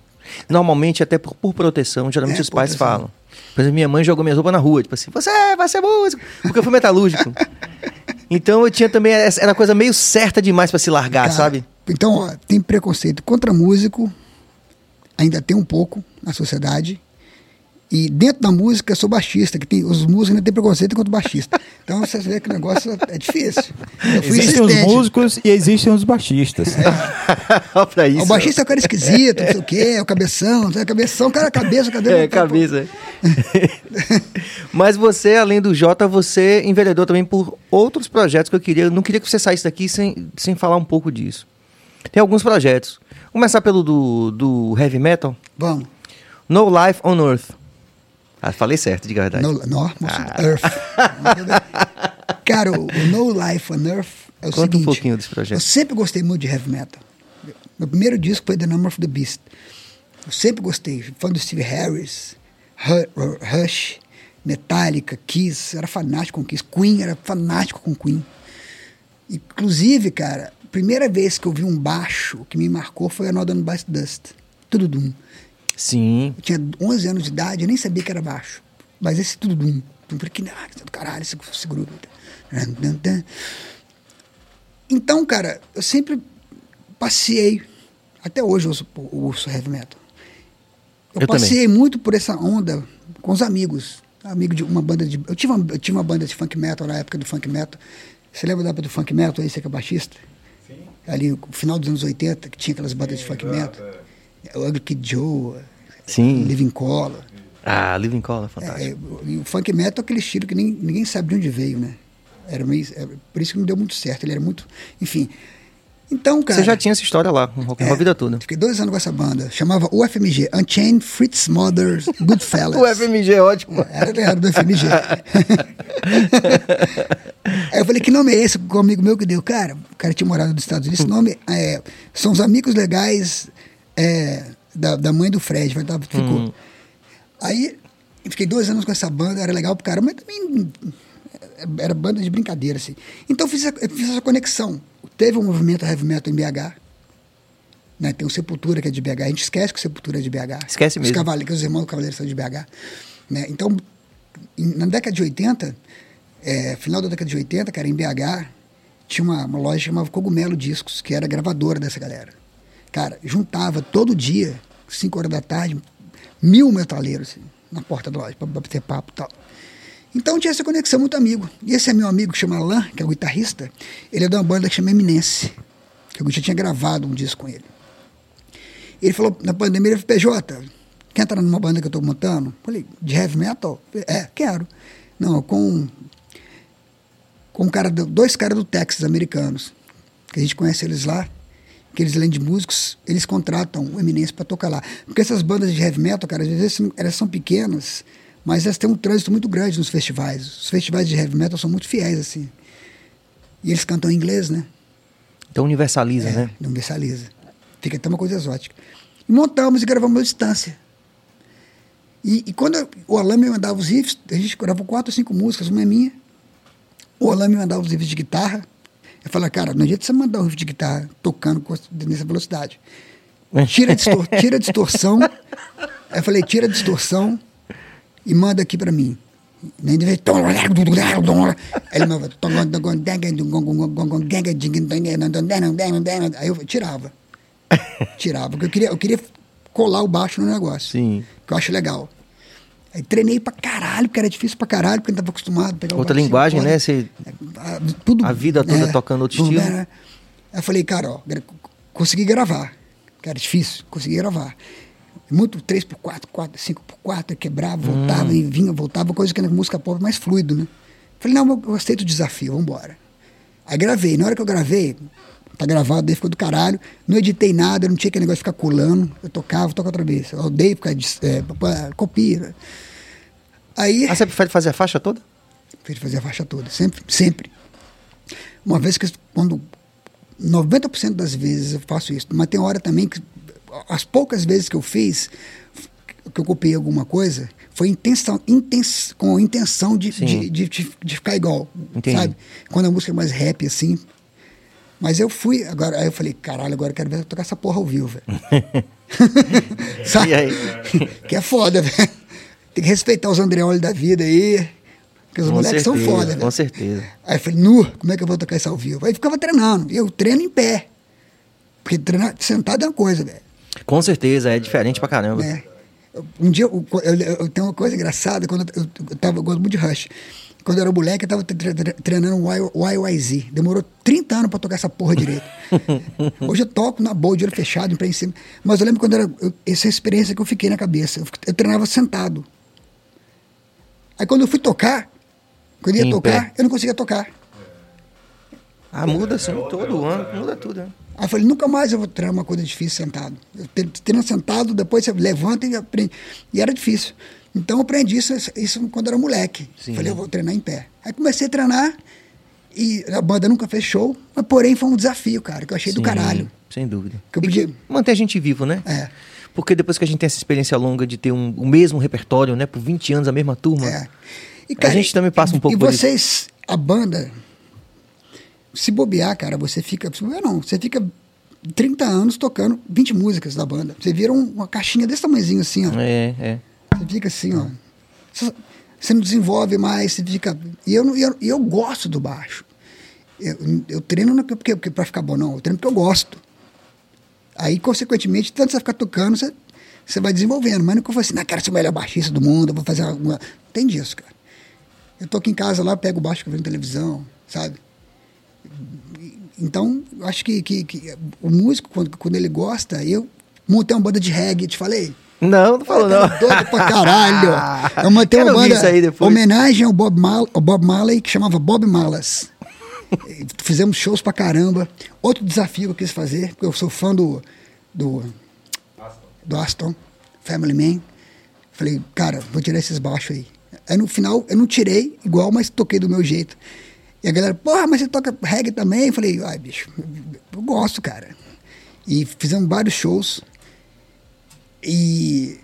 Normalmente, até por, por proteção, geralmente É, os pais proteção. falam. Por exemplo, minha mãe jogou minhas roupas na rua, tipo assim, você vai ser músico, porque eu fui metalúrgico. então eu tinha também, era coisa meio certa demais pra se largar, Cara, sabe? Então, ó, tem preconceito contra músico, ainda tem um pouco na sociedade. E dentro da música, eu sou baixista, que tem, os músicos ainda têm preconceito contra o baixista. Então você vê que o negócio é difícil. Existem os músicos e existem os baixistas. Pra isso. O baixista é o cara esquisito, não sei o quê, é o cabeção, é o cabeção, cara, cabeça, cabeça. É, cabeça. Mas você, além do Jota, você enveredou também por outros projetos que eu queria. Eu não queria que você saísse daqui sem, sem falar um pouco disso. Tem alguns projetos. Começar pelo do, do heavy metal. Vamos. No Life on Earth. Ah, falei certo, de verdade. No, no, Ah. Earth. Cara, o, No Life on Earth é o Conta um seguinte. pouquinho desse projeto. Eu sempre gostei muito de heavy metal. Meu primeiro disco foi The Number of the Beast. Eu sempre gostei. Fã do Steve Harris, Rush, Metallica, Kiss. Era fanático com Kiss. Queen, era fanático com Queen. Inclusive, cara, primeira vez que eu vi um baixo que me marcou foi a Northern Bass Dust. Tudo dum. Sim. Eu tinha 11 anos de idade, eu nem sabia que era baixo. Mas esse tudo dum. Eu falei, que nada, do caralho, esse, esse grupo. Então, cara, eu sempre passei, até hoje eu ouço, eu ouço heavy metal. Eu, Eu também. passei muito por essa onda com os amigos. Amigo de uma banda de. Eu tive uma, eu tive uma banda de funk metal na época do funk metal. Você lembra da época do funk metal aí, você que é baixista? Ali no final dos anos 80, que tinha aquelas bandas de funk metal. O Ugly Kid Joe, Sim. Living Color. Ah, Living Color, fantástico. É, e o funk metal é aquele estilo que nem, ninguém sabe de onde veio, né? Era meio, é, por isso que não deu muito certo. Ele era muito. Enfim. Então, cara. Você já tinha essa história lá, com rock roll a vida toda. Fiquei dois anos com essa banda. Chamava UFMG Unchained Fritz Mothers Goodfellas. O FMG é ótimo. Era, era do FMG. Aí eu falei, que nome é esse? Com um amigo meu que deu. Cara, o cara tinha morado nos Estados Unidos. Esse nome é, são os amigos legais é, da, da mãe do Fred. Vai dar, ficou. Aí eu fiquei dois anos com essa banda, era legal pro cara, mas também era banda de brincadeira, assim. Então eu fiz, eu fiz essa conexão. Teve um movimento heavy metal em BH. Né? Tem o Sepultura, que é de BH. A gente esquece que o Sepultura é de BH. Esquece os mesmo. Que os irmãos Cavaleiros são de BH. Né? Então, na década de 80, é, final da década de 80, cara, em BH, tinha uma, uma loja que chamava Cogumelo Discos, que era gravadora dessa galera. Cara, juntava todo dia, 5 horas da tarde, mil metaleiros assim, na porta da loja, para bater papo e tal. Então tinha essa conexão muito amigo. E esse é meu amigo que chama Alan, que é o guitarrista, ele é de uma banda que chama Eminence, que eu já tinha gravado um disco com ele. Ele falou, na pandemia, ele falou, PJ, quer entrar numa banda que eu estou montando? Falei, de heavy metal? É, quero. Não, com, com um cara do- dois caras do Texas, americanos, que a gente conhece eles lá, que eles, além de músicos, eles contratam o Eminence para tocar lá. Porque essas bandas de heavy metal, cara, às vezes elas são pequenas, mas elas têm um trânsito muito grande nos festivais. Os festivais de heavy metal são muito fiéis, assim. E eles cantam em inglês, né? Então universaliza, né? Não universaliza. Fica até uma coisa exótica. E montamos e gravamos à distância. E, e quando eu- o Alan me mandava os riffs, a gente gravou quatro ou cinco músicas, uma é minha. O Alan me mandava os riffs de guitarra. Eu falava, cara, não adianta você mandar um riff de guitarra tocando nessa velocidade. Tira a, tira a distorção. Aí eu falei, tira a distorção e manda aqui pra mim. Nem de vez. Aí ele mandava. Aí eu tirava. Tirava, porque eu queria, eu queria colar o baixo no negócio. Sim. Que eu acho legal. Aí treinei pra caralho, porque era difícil pra caralho, porque eu não tava acostumado a pegar Outra linguagem, né? Você... A, tudo, A vida toda tocando outro estilo. né? Aí eu falei, cara, ó, consegui gravar. Que era difícil, consegui gravar. Muito 3x4, 4, 5x4, quebrava, voltava Hum. e vinha, voltava, coisa que na música pop é mais fluido, né? Falei, não, eu, aceito o desafio, vambora. Aí gravei. Na hora que eu gravei, tá gravado, aí ficou do caralho. Não editei nada, não tinha aquele negócio de ficar colando. Eu tocava, toca outra vez. Eu odeio ficar, de, é, copia. Aí. Ah, você prefere fazer a faixa toda? Fez fazer a faixa toda, sempre, sempre. Uma vez que quando 90% das vezes eu faço isso, mas tem hora também que as poucas vezes que eu fiz que eu copiei alguma coisa, foi intenção, intens, com a intenção de, de, de, de- ficar igual, Entendi. sabe? Quando a música é mais rap assim. Mas eu fui, agora aí eu falei, caralho, agora eu quero ver eu tocar essa porra ao vivo, velho. Sabe? E aí? que é foda, velho. Tem que respeitar os Andreoli da vida aí. Porque os Com moleques são certeza, foda, Com velho. certeza. Aí eu falei, nu, como é que eu vou tocar isso ao vivo? Aí ficava treinando. E eu treino em pé. Porque treinar sentado é uma coisa, velho. Com certeza, é diferente pra caramba. Eu- Um dia, eu, eu, eu tenho uma coisa engraçada, quando eu, eu, tava, eu gosto muito de Rush. Quando eu era moleque, eu tava tre- tre- treinando YYZ. Demorou 30 anos pra tocar essa porra direito. Hoje eu toco na boa, de olho fechado, em pé em cima. Mas eu lembro quando era. essa experiência que eu fiquei na cabeça. Eu, eu treinava sentado. Aí quando eu fui tocar, quando eu ia Em tocar, pé. eu não conseguia tocar. Ah, muda assim todo ano, muda tudo, né? Aí eu falei, nunca mais eu vou treinar uma coisa difícil sentado. Eu tre- treino sentado, depois você levanta e aprende. E era difícil. Então eu aprendi isso, isso quando era moleque. Sim. Falei, eu vou treinar em pé. Aí comecei a treinar e a banda nunca fez show, mas porém foi um desafio, cara, que eu achei do Sim, caralho. Sem dúvida. Que eu podia- que manter a gente vivo, né? É. Porque depois que a gente tem essa experiência longa de ter um, o mesmo repertório, né? Por 20 anos, a mesma turma. É. E, A gente também passa um pouco E por isso. vocês, a banda, se bobear, cara, você fica. Se bobear, não, você fica 30 anos tocando 20 músicas da banda. Você vira um- uma caixinha desse tamanhozinho assim, ó. É, é. Você fica assim, ó. Você- Você não desenvolve mais, você fica. E eu, eu, eu gosto do baixo. Eu, eu treino não é porque, porque pra ficar bom, não. Eu treino porque eu gosto. Aí, consequentemente, tanto você ficar tocando, você, você vai desenvolvendo. Mas não que eu falo assim, não, quero ser o melhor baixista do mundo, eu vou fazer alguma. Tem disso, cara. Eu tô aqui em casa lá, pego o baixo que eu vejo na televisão, sabe? Então, eu acho que, que, que o músico, quando, quando ele gosta, eu montei uma banda de reggae, te falei. Não, não falou não. doido pra caralho. Eu montei Quero uma banda isso aí depois. homenagem ao Bob, Mal, ao Bob Marley, que chamava Bob Malas. Fizemos shows pra caramba. Outro desafio que eu quis fazer, porque eu sou fã do, do, do Aston, Family Man. Falei, cara, vou tirar esses baixos aí. Aí no final, eu não tirei igual, mas toquei do meu jeito. E a galera, porra, mas você toca reggae também? Eu falei, ai, bicho, eu gosto, cara. E fizemos vários shows. E,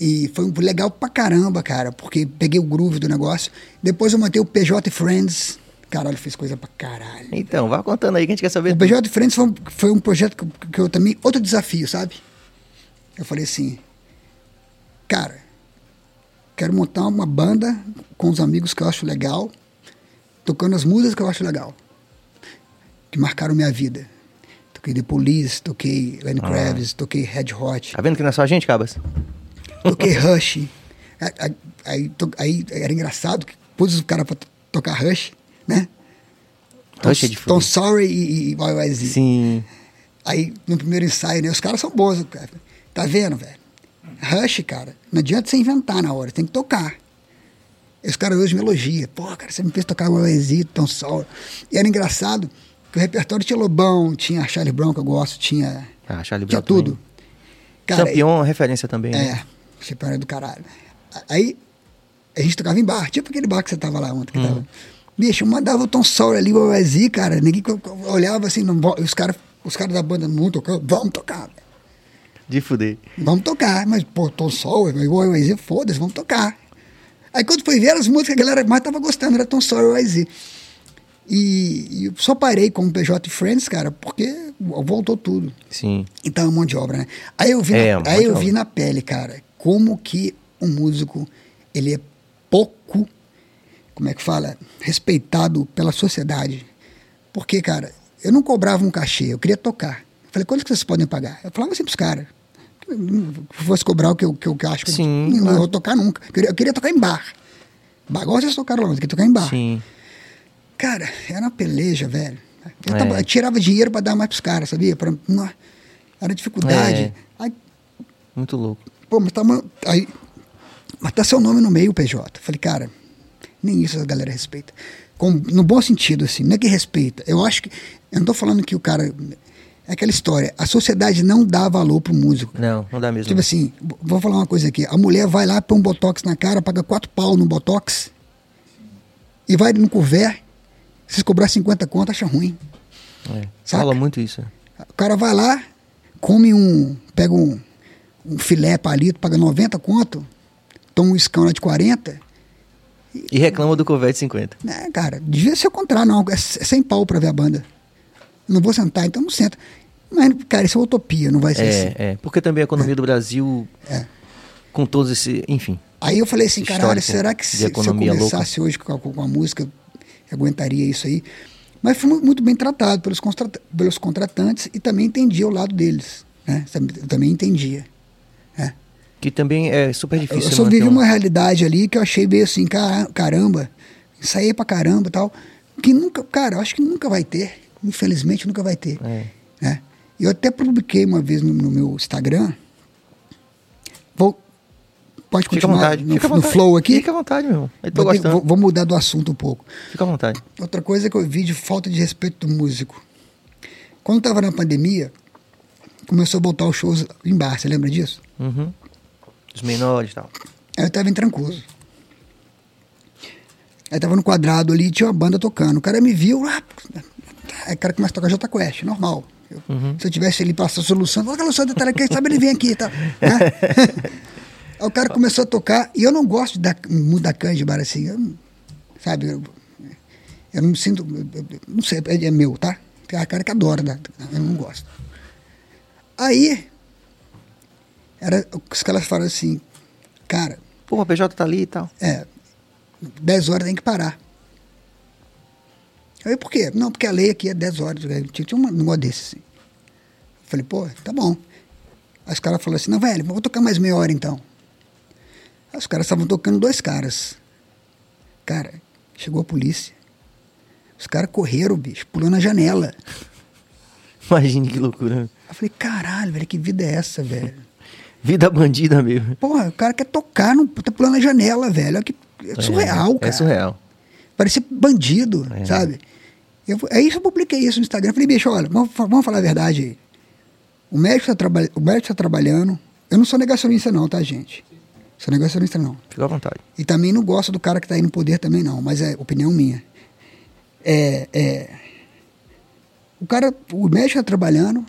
e foi legal pra caramba, cara, porque peguei o groove do negócio. Depois eu montei o PJ Friends. Caralho, fiz coisa pra caralho. Então, vai contando aí que a gente quer saber. O PJ Friends foi, um- foi um projeto que, que eu também. Outro desafio, sabe? Eu falei assim, cara, quero montar uma banda com os amigos que eu acho legal, tocando as músicas que eu acho legal, que marcaram minha vida. Toquei The Police, toquei Lenny Ah. Kravitz, toquei Red Hot. Tá vendo que não é só a gente, Cabas? Toquei Rush. Aí, aí- aí, to- aí era engraçado que pus os caras pra to- tocar Rush, né? Rush é de Tom. Sorry e, e YYZ. Sim. Aí no primeiro ensaio, né? Os caras são bons, cara. Tá vendo, velho? Rush, cara, não adianta você inventar na hora, tem que tocar. Os caras hoje me elogiam. Pô, cara, você me fez tocar YYZ, Tom Sorry. E era engraçado que o repertório tinha Lobão, tinha Charlie Brown, que eu gosto, tinha. Ah, Charlie tinha Brown tudo. também. Champion, referência também, né? É, Champion é do caralho. Aí a gente tocava em bar, tipo aquele bar que você tava lá ontem. Que Uhum. tava. Bicho, eu mandava o Tom Sawyer ali, o OSI, cara. Ninguém olhava assim, não, os caras os caras da banda não tocando, vamos tocar. velho. De fuder. Vamos tocar. Mas, pô, Tom Sawyer, igual o AZ, foda-se, vamos tocar. Aí quando foi ver as músicas, a galera mais tava gostando, era Tom Sawyer AZ. E, e só parei com o PJ Friends, cara, porque voltou tudo. Sim. Então é um monte de obra, né? Aí eu vi, É, na, um aí eu obra. vi na pele, cara, como que um músico, ele é pouco, como é que fala, respeitado pela sociedade. Porque, cara, eu não cobrava um cachê, eu queria tocar. Eu falei, quanto que vocês podem pagar? Eu falava assim pros caras. Se fosse cobrar o que eu, que eu, eu acho que eu- Sim, não, claro. vou tocar nunca. Eu queria, eu queria tocar em bar. Igual vocês tocaram lá, mas eu queria tocar em bar. Sim. Cara, era uma peleja, velho. Eu, É. tava- eu tirava dinheiro pra dar mais pros caras, sabia? Pra, não, era dificuldade. É. Aí, Muito louco. pô, mas tá, uma- aí, mas tá seu nome no meio, PJ. Falei, cara, nem isso a galera respeita. Com, no bom sentido, assim, não é que respeita. Eu acho que. Eu não tô falando que o cara. É aquela história. A sociedade não dá valor pro músico. Não, não dá mesmo. Tipo assim, vou falar uma coisa aqui. A mulher vai lá, põe um botox na cara, paga quatro pau no botox e vai no couvert. Se cobrar 50 conto, acha ruim. É. Fala muito isso. O cara vai lá, come um. pega um, um filé palito, paga 90 conto, toma um escão lá de 40. E reclama do Covete 50. Né, cara, devia ser o contrário, não. É 100 pau pra ver a banda. Não vou sentar, então não senta. Mas, cara, isso é utopia, não vai ser assim. É, é. Porque também a economia do Brasil, É. com todos esse. Enfim. Aí eu falei assim, caralho, histórico será que se, se eu começasse hoje com a, com a música, eu aguentaria isso aí? Mas fui mu- muito bem tratado pelos, contra- pelos contratantes e também entendia o lado deles. Né? Eu também entendia. né? Que também é super difícil. eu só vivi um- uma realidade ali que eu achei meio assim, cara- caramba, ensaiei pra caramba e tal. Que nunca, cara, eu acho que nunca vai ter. Infelizmente nunca vai ter. É. né? Eu até publiquei uma vez no, no meu Instagram. Vou, pode Fica continuar vontade. no, no flow aqui? Fica à vontade, meu irmão. Eu tô Vou, gostando. vou- vou mudar do assunto um pouco. Fica à vontade. Outra coisa que eu vi de falta de respeito do músico. Quando estava na pandemia, começou a botar os shows em bar, você lembra disso? Uhum. Os menores e tal. Aí eu estava em Trancoso. Aí tava no quadrado ali, tinha uma banda tocando. O cara me viu, ah, aí o cara começa a tocar Jota Quest, normal. Eu- Se eu tivesse ali passando a solução, aquela só detalhe, quem sabe ele vem aqui e tal. né? aí o cara começou a tocar, e eu não gosto de dar, muito da assim, eu sabe? Eu, eu não me sinto, eu- não sei, é, é meu, tá? Tem a cara que adora, né? eu não gosto. Aí, era, os caras falaram assim, cara, Pô, o PJ tá ali e tal. é, 10 horas tem que parar. Eu falei, por quê? Não, porque a lei aqui é 10 horas. velho. Tinha, tinha um negócio desse, assim. Eu falei, pô, tá bom. Aí os caras falaram assim, não, velho, vou tocar mais meia hora então. Aí os caras estavam tocando dois caras. Cara, chegou a polícia. Os caras correram, bicho, pulou na janela. Imagine que loucura. Eu falei, caralho, velho, que vida é essa, velho? Vida bandida mesmo. Porra, o cara quer tocar, não, tá pulando na janela, velho. Olha que, é surreal, é, cara. É surreal. Parecia bandido, É. sabe? Eu, aí eu publiquei isso no Instagram. Falei, bicho, olha, vamos, vamos falar a verdade aí. O médico está traba tá trabalhando. Eu não sou negacionista, não, tá, gente? Sou negacionista, não. Fica à vontade. E também não gosto do cara que está aí no poder também, não. Mas é opinião minha. É, é, o cara, o médico está trabalhando.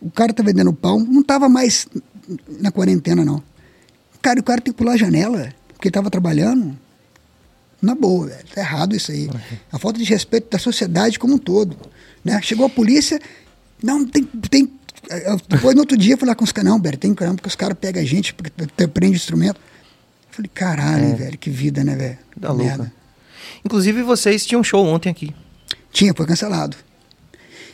O cara tá vendendo pão. Não estava mais na quarentena, não. Cara, o cara tem que pular a janela porque estava trabalhando. Na boa, velho. Tá errado isso aí. A falta de respeito da sociedade como um todo. Né? Chegou a polícia, não, tem. tem eu- depois no outro dia eu fui lá com os caras, não, velho, tem caramba, porque os caras pegam a gente, prende instrumento. Eu falei, caralho, hein, velho, que vida, né, velho? Da Que louca. merda. Inclusive, vocês tinham um show ontem aqui. Tinha, foi cancelado.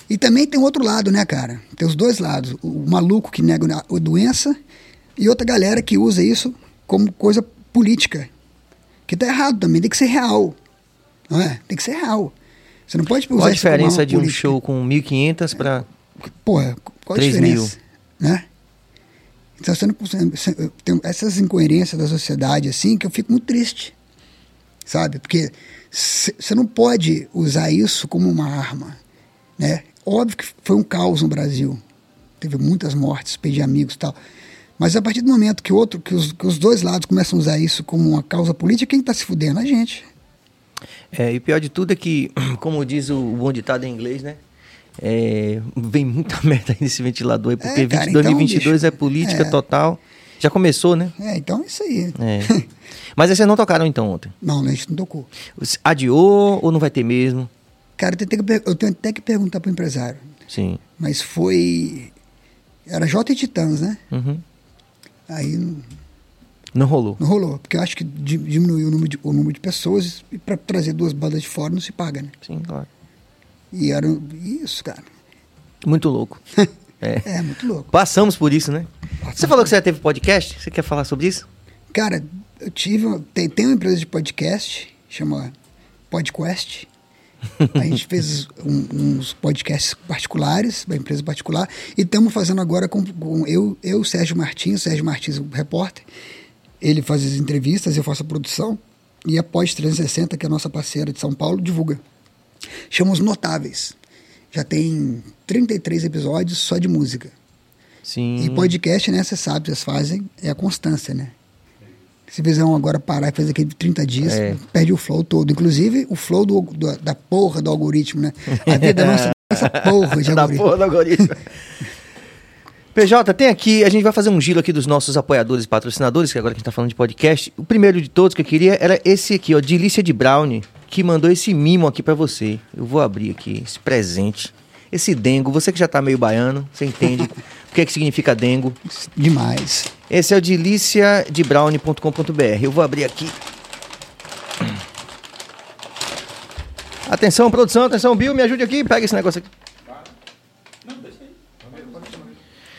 E também tem outro lado, né, cara? Tem os dois lados. O maluco que nega a doença e outra galera que usa isso como coisa política. Que tá errado também, tem que ser real. Não é? Tem que ser real. Você não pode usar Qual a diferença de um política. show com 1.500 para. Porra, qual a 3 diferença? Né? Então você não tem essas incoerências da sociedade assim que eu fico muito triste. Sabe? Porque você não pode usar isso como uma arma. Né? Óbvio que foi um caos no Brasil. Teve muitas mortes, perdi amigos e tal. Mas a partir do momento que, outro, que, os, que os dois lados começam a usar isso como uma causa política, quem está se fudendo? A gente. É, e o pior de tudo é que, como diz o bom ditado em inglês, né? É, vem muita merda aí nesse ventilador aí, porque É, cara, 20 então, 2022 bicho, é política é. total. Já começou, né? É, então é isso aí. É. Mas vocês não tocaram então ontem? Não, a gente não tocou. Adiou ou não vai ter mesmo? Cara, eu tenho, que eu tenho até que perguntar pro empresário. Sim. Mas foi. Era J e Titãs, né? Uhum. Aí não, Não rolou. não rolou. Porque eu acho que di- diminuiu o número de, o número de pessoas e para trazer duas bandas de fora não se paga, né? Sim, claro. E era. Isso, cara. Muito louco. É. É, muito louco. Passamos por isso, né? Passamos Você falou que você já teve podcast? Você quer falar sobre isso? Cara, eu tive. Tem, tem uma empresa de podcast, chama PodQuest. A gente fez um- uns podcasts particulares, uma empresa particular, e estamos fazendo agora com, com eu, eu, Sérgio Martins, Sérgio Martins, o repórter. Ele faz as entrevistas, eu faço a produção, e a Pós 360, que é a nossa parceira de São Paulo, divulga. Chama Os Notáveis. Já tem 33 episódios só de música. Sim. E podcast, né, você sabe, vocês fazem, é a constância, né? Se fizer um agora parar e fazer aquele de 30 dias, É. perde o flow todo. Inclusive, o flow do, do- da porra do algoritmo, né? A vida nossa é essa porra de da algoritmo. porra do algoritmo. PJ, tem aqui, a gente vai fazer um giro aqui dos nossos apoiadores e patrocinadores, que agora que a gente tá falando de podcast. O primeiro de todos que eu queria era esse aqui, ó, Delícia de Brownie, que mandou esse mimo aqui pra você. Eu vou abrir aqui esse presente. Esse dengo, você que já tá meio baiano, você entende o que, é que significa dengo. Demais. Esse é o deliciadebrownie.com.br. Eu vou abrir aqui. Atenção, produção, atenção, Bill, me ajude aqui, pega esse negócio aqui.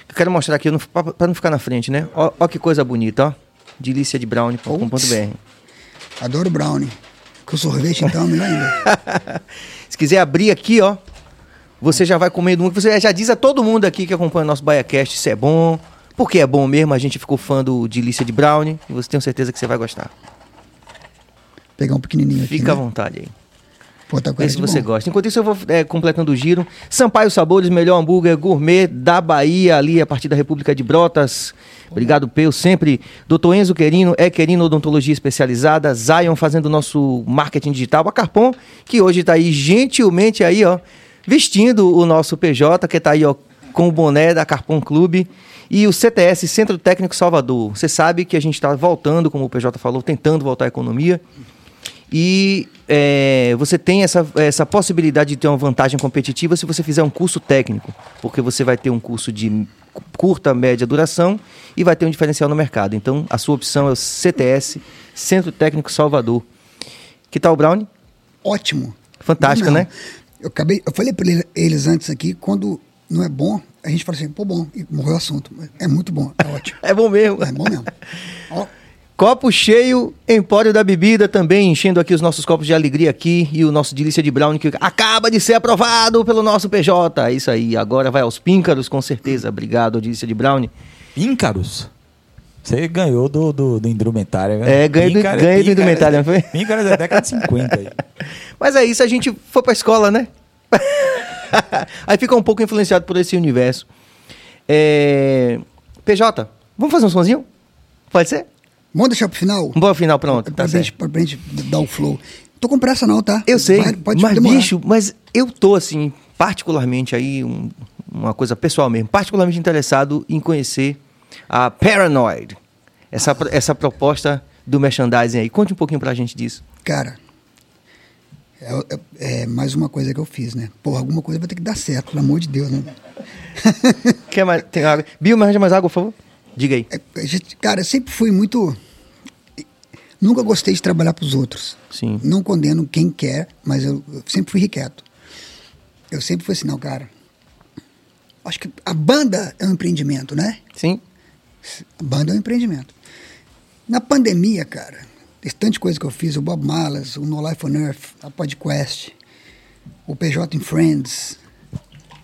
Eu quero mostrar aqui, para não ficar na frente, né? Ó, ó que coisa bonita, ó. deliciadebrownie.com.br. Adoro brownie. Com sorvete, então, melhor ainda. Se quiser abrir aqui, ó, você já vai comendo um. Você já diz a todo mundo aqui que acompanha o nosso BaiaCast se é bom. Porque é bom mesmo, a gente ficou fã do Delícia de Brownie. E você tem certeza que você vai gostar. Pegar um pequenininho aqui, Fica à né? vontade aí. Pô, tá com Vê se você bom. gosta. Enquanto isso, eu vou é, completando o giro. Sampaio Sabores, melhor hambúrguer gourmet da Bahia, ali a partir da República de Brotas. Obrigado, Peu, sempre. Doutor Enzo Querino, é Querino Odontologia Especializada. Zion fazendo nosso marketing digital. A Carpon, que hoje está aí gentilmente aí, ó, vestindo o nosso PJ, que está aí, ó, com o boné da Carpon Clube. E o CTS, Centro Técnico Salvador. Você sabe que a gente está voltando, como o PJ falou, tentando voltar à economia. E é, você tem essa, essa possibilidade de ter uma vantagem competitiva se você fizer um curso técnico, porque você vai ter um curso de curta, média duração e vai ter um diferencial no mercado. Então, a sua opção é o CTS, Centro Técnico Salvador. Que tal, Brown? Ótimo. Fantástico, Não, né? Eu, acabei, eu falei para eles antes aqui, quando não é bom, a gente fala assim, pô, bom, e morreu o assunto. É muito bom, é ótimo. É bom mesmo. É bom mesmo. Ó, Copo cheio, Empório da Bebida também, enchendo aqui os nossos copos de alegria aqui e o nosso delícia de brownie que acaba de ser aprovado pelo nosso PJ. Isso aí, agora vai aos píncaros, com certeza. Obrigado, delícia de brownie. Píncaros? Você ganhou do, do, do indumentário, né? É, ganhei do- Píncara- ganhei do indumentário, não foi? Píncaros é da década de 50 aí. Mas é isso, a gente foi pra escola, né? aí fica um pouco influenciado por esse universo. É... PJ, vamos fazer um sonzinho? Pode ser? vamos deixar pro final? Um bom final, pronto. pra, Tá gente, pra gente dar o flow. Tô com pressa não, tá? Eu sei, Vai- pode mas demorar. bicho, mas eu tô assim, particularmente aí, um- uma coisa pessoal mesmo, particularmente interessado em conhecer a Paranoid, essa, essa proposta do merchandising aí. Conte um pouquinho pra gente disso. Cara, é, é- é mais uma coisa que eu fiz, né? Porra, alguma coisa vai ter que dar certo, pelo amor de Deus, né? Quer mais? Tem água? Bill, me mais água, por favor? Diga aí. É, cara, eu sempre fui muito. Nunca gostei de trabalhar pros outros. Sim. Não condeno quem quer, mas eu, eu sempre fui requieto. Eu sempre fui assim, não, cara. Acho que a banda é um empreendimento, né? Sim? Banda é um empreendimento. Na pandemia, cara, tem tanta coisa que eu fiz, o Bob Malas, o No Life on Earth, a Podcast, o PJ in Friends,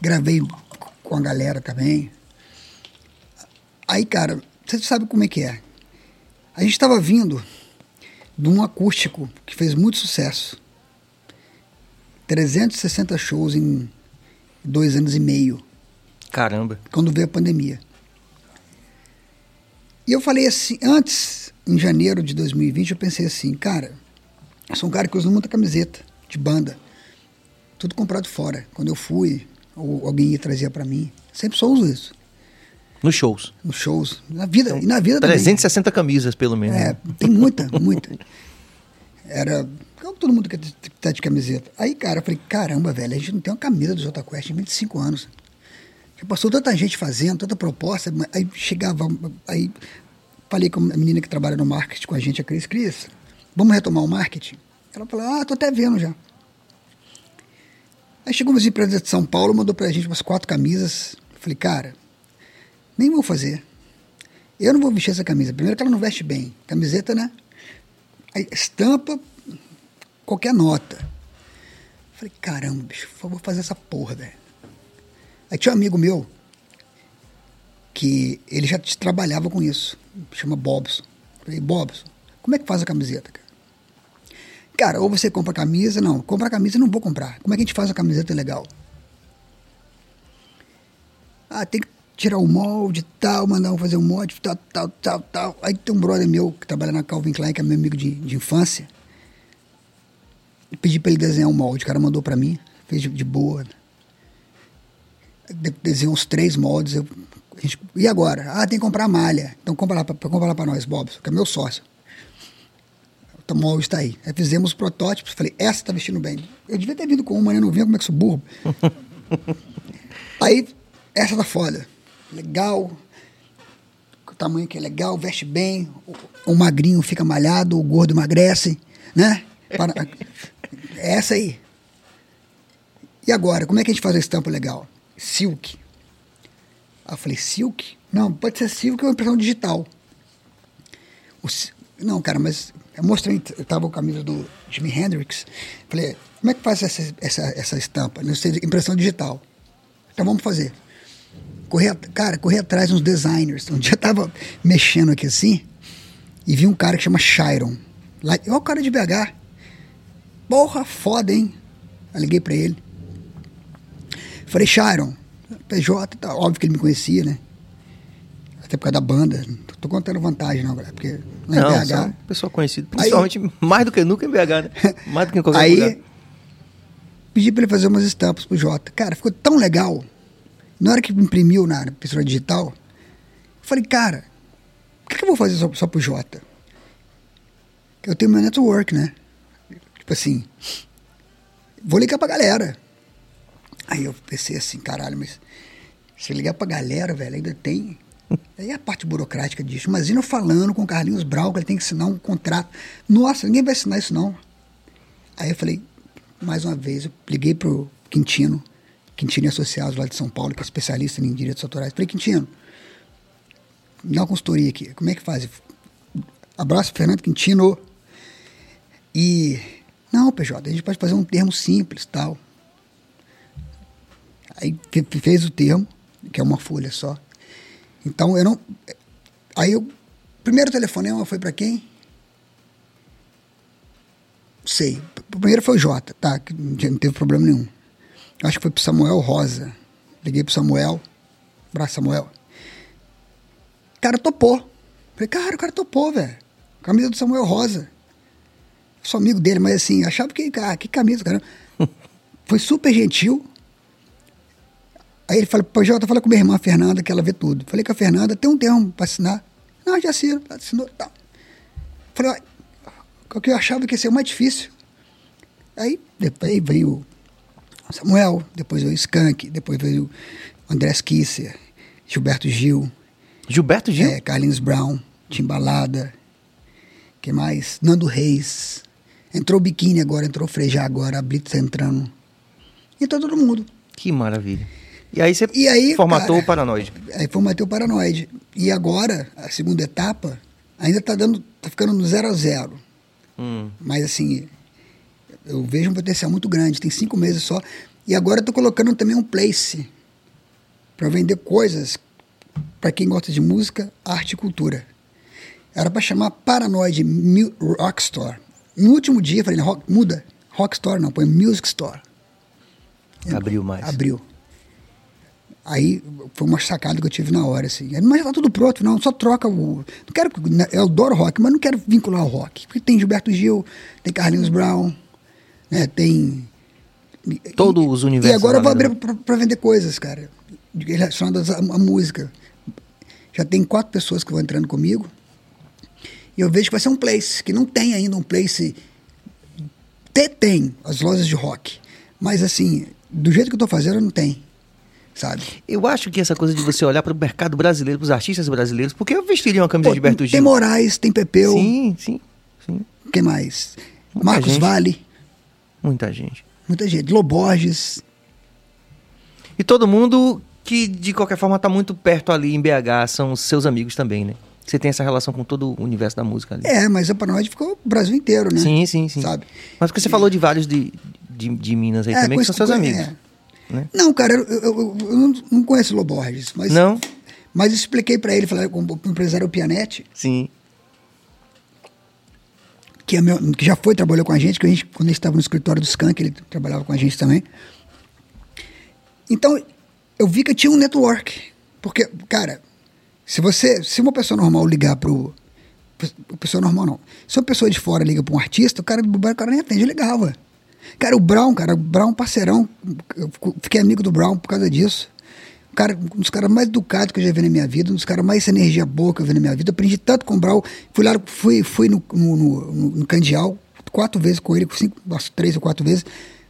gravei com a galera também. Aí, cara, você sabe como é que é. A gente estava vindo de um acústico que fez muito sucesso. 360 shows em dois anos e meio Caramba. quando veio a pandemia. E eu falei assim, antes, em janeiro de 2020, eu pensei assim, cara, eu sou um cara que usa muita camiseta de banda, tudo comprado fora. Quando eu fui, ou alguém ia trazer para mim. Sempre só uso isso. Nos shows. Nos shows. Na vida. e na vida também. 360 camisas, pelo menos. É, tem muita, muita. Era. Como todo mundo que tá de camiseta. Aí, cara, eu falei, caramba, velho, a gente não tem uma camisa do Jota Quest em 25 anos. Já passou tanta gente fazendo, tanta proposta, aí chegava. Aí falei com a menina que trabalha no marketing com a gente, a Cris, Cris, vamos retomar o marketing? Ela falou, ah, tô até vendo já. Aí chegou uma empresa de São Paulo, mandou pra gente umas quatro camisas. Falei, cara, nem vou fazer. Eu não vou vestir essa camisa. Primeiro que ela não veste bem. Camiseta, né? Aí estampa, qualquer nota. Falei, caramba, bicho, vou fazer essa porra, velho. Aí tinha um amigo meu que ele já trabalhava com isso. Chama Bobson. Falei, Bobson, como é que faz a camiseta, cara? Ou você compra a camisa, não, compra a camisa não vou comprar. Como é que a gente faz a camiseta legal? Ah, tem que tirar o molde tal, mandar um fazer um molde, tal, tal, tal, tal. Aí tem um brother meu que trabalha na Calvin Klein, que é meu amigo de, de infância. pedi para ele desenhar um molde, o cara mandou para mim, fez de, de boa. De, desenhou uns três moldes. Eu, gente, e agora? Ah, tem que comprar malha. Então compra lá, para nós, Bob, que é meu sócio. O molde está aí. Aí fizemos os protótipos, falei, essa tá vestindo bem. Eu devia ter vindo com uma, né? Não vinha como é que sou burro. aí, essa tá foda legal, o tamanho que é legal, veste bem, o, o magrinho fica malhado, o gordo emagrece, né? Para, é essa aí. E agora, como é que a gente faz a estampa legal? Silk. Eu falei, silk? Não, pode ser silk ou impressão digital. O, não, cara, mas eu mostrei, eu tava com a camisa do Jimi Hendrix. Falei, como é que faz essa, essa, essa estampa? Não sei, impressão digital. Então vamos fazer correr, cara, correr atrás uns designers. Um dia eu tava mexendo aqui assim e vi um cara que chama Chiron. Lá, olha o cara de BH. Porra, foda, hein? Eu liguei pra ele. Falei, Chiron, PJ, tá, óbvio que ele me conhecia, né? Até por causa da banda. Tô contando vantagem, não, galera, porque lá não, em BH. É pessoa conhecida, principalmente aí, mais do que nunca em BH, né? Mais do que em qualquer aí, lugar. Pedi pra ele fazer umas estampas pro Jota. Cara, ficou tão legal na hora que imprimiu na impressora digital, eu falei, cara, por que, que eu vou fazer só, só pro Jota? Eu tenho meu network, né? Tipo assim, vou ligar pra galera. Aí eu pensei assim, caralho, mas se ligar pra galera, velho, ainda tem. Aí a parte burocrática disso. Imagina falando com o Carlinhos Brau, que ele tem que assinar um contrato. Nossa, ninguém vai assinar isso não. Aí eu falei, mais uma vez, eu liguei pro Quintino, Quintino Associados lá de São Paulo, que é especialista em direitos autorais. Falei, Quintino, me dá uma consultoria aqui. Como é que faz? Abraço, Fernando Quintino. E, não, PJ, a gente pode fazer um termo simples tal. Aí fez o termo, que é uma folha só. Então, eu não... Aí, o primeiro telefonema foi para quem? Sei. O primeiro foi o Jota, tá? Que não teve problema nenhum acho que foi pro Samuel Rosa. Liguei pro Samuel. Abraço, Samuel. O cara topou. Falei, cara, o cara topou, velho. Camisa do Samuel Rosa. Sou amigo dele, mas assim, achava que, ah, que camisa, cara. Foi super gentil. Aí ele falou, pô, Jota, fala com minha irmã Fernanda, que ela vê tudo. Falei com a Fernanda, tem um termo pra assinar. Não, já assino, assinou, tá. Falei, o que eu achava que ia ser o mais difícil. Aí, depois veio Samuel, depois veio o Skank, depois veio o André Kisser, Gilberto Gil. Gilberto Gil? É, Carlinhos Brown, Timbalada, que mais? Nando Reis. Entrou o Biquíni agora, entrou o Frejá agora, a Blitz tá entrando. Entrou todo mundo. Que maravilha. E aí você e aí, formatou cara, o Paranoide. Aí formatei o Paranoide. E agora, a segunda etapa, ainda tá dando, tá ficando no zero a zero. Hum. Mas assim, eu vejo um potencial muito grande. Tem cinco meses só. E agora eu tô colocando também um place para vender coisas para quem gosta de música, arte e cultura. Era para chamar Paranoid Rock Store. No último dia eu falei, rock, muda. Rock Store não, põe Music Store. Abriu mais. Abriu. Aí foi uma sacada que eu tive na hora, assim. Mas já tá tudo pronto, não, só troca o. Não quero. Eu adoro rock, mas não quero vincular o rock. Porque tem Gilberto Gil, tem Carlinhos Brown, né? Tem Todos os universos E agora eu vou abrir pra, pra vender coisas, cara, relacionadas à, à música. Já tem quatro pessoas que vão entrando comigo. E eu vejo que vai ser um place, que não tem ainda um place. Até tem as lojas de rock. Mas assim, do jeito que eu tô fazendo, não tem. Sabe? Eu acho que essa coisa de você olhar para o mercado brasileiro, para os artistas brasileiros, porque eu vestiria uma camisa Pô, de Berto tem Gil. Moraes, tem Pepeu. Sim, sim, sim. Quem mais? Muita Marcos gente. Vale. Muita gente. Muita gente. Loborges. E todo mundo que, de qualquer forma, está muito perto ali em BH, são os seus amigos também, né? Você tem essa relação com todo o universo da música ali. É, mas a Paranoide ficou o Brasil inteiro, né? Sim, sim, sim. Sabe? Mas porque você falou de vários de, de, de Minas aí também, que são seus conhe- amigos. é. Né? Não, cara, eu, eu- eu- não- conheço o Loborges. Mas, Não? Mas eu expliquei pra ele, falei com o empresário Pianetti, Sim. que, é meu, que já foi, trabalhou com a gente, que a gente, quando a gente estava no escritório do Skank, ele trabalhava com a gente também. Então, eu vi que eu tinha um network. Porque, cara, se você. Se uma pessoa normal ligar pro. pro- Pessoa normal não. Se uma pessoa de fora liga pra um artista, o cara, o cara nem atende, eu ligava. Cara, o Brown, cara, o Brown parceirão. Eu fiquei amigo do Brown por causa disso. Um, cara, um dos caras mais educados que eu já vi na minha vida, um dos caras mais energia boa que eu vi na minha vida. Eu aprendi tanto com o Brown. Fui lá, fui, fui no, no, no, no- Candial, quatro vezes com ele, cinco, três ou quatro vezes.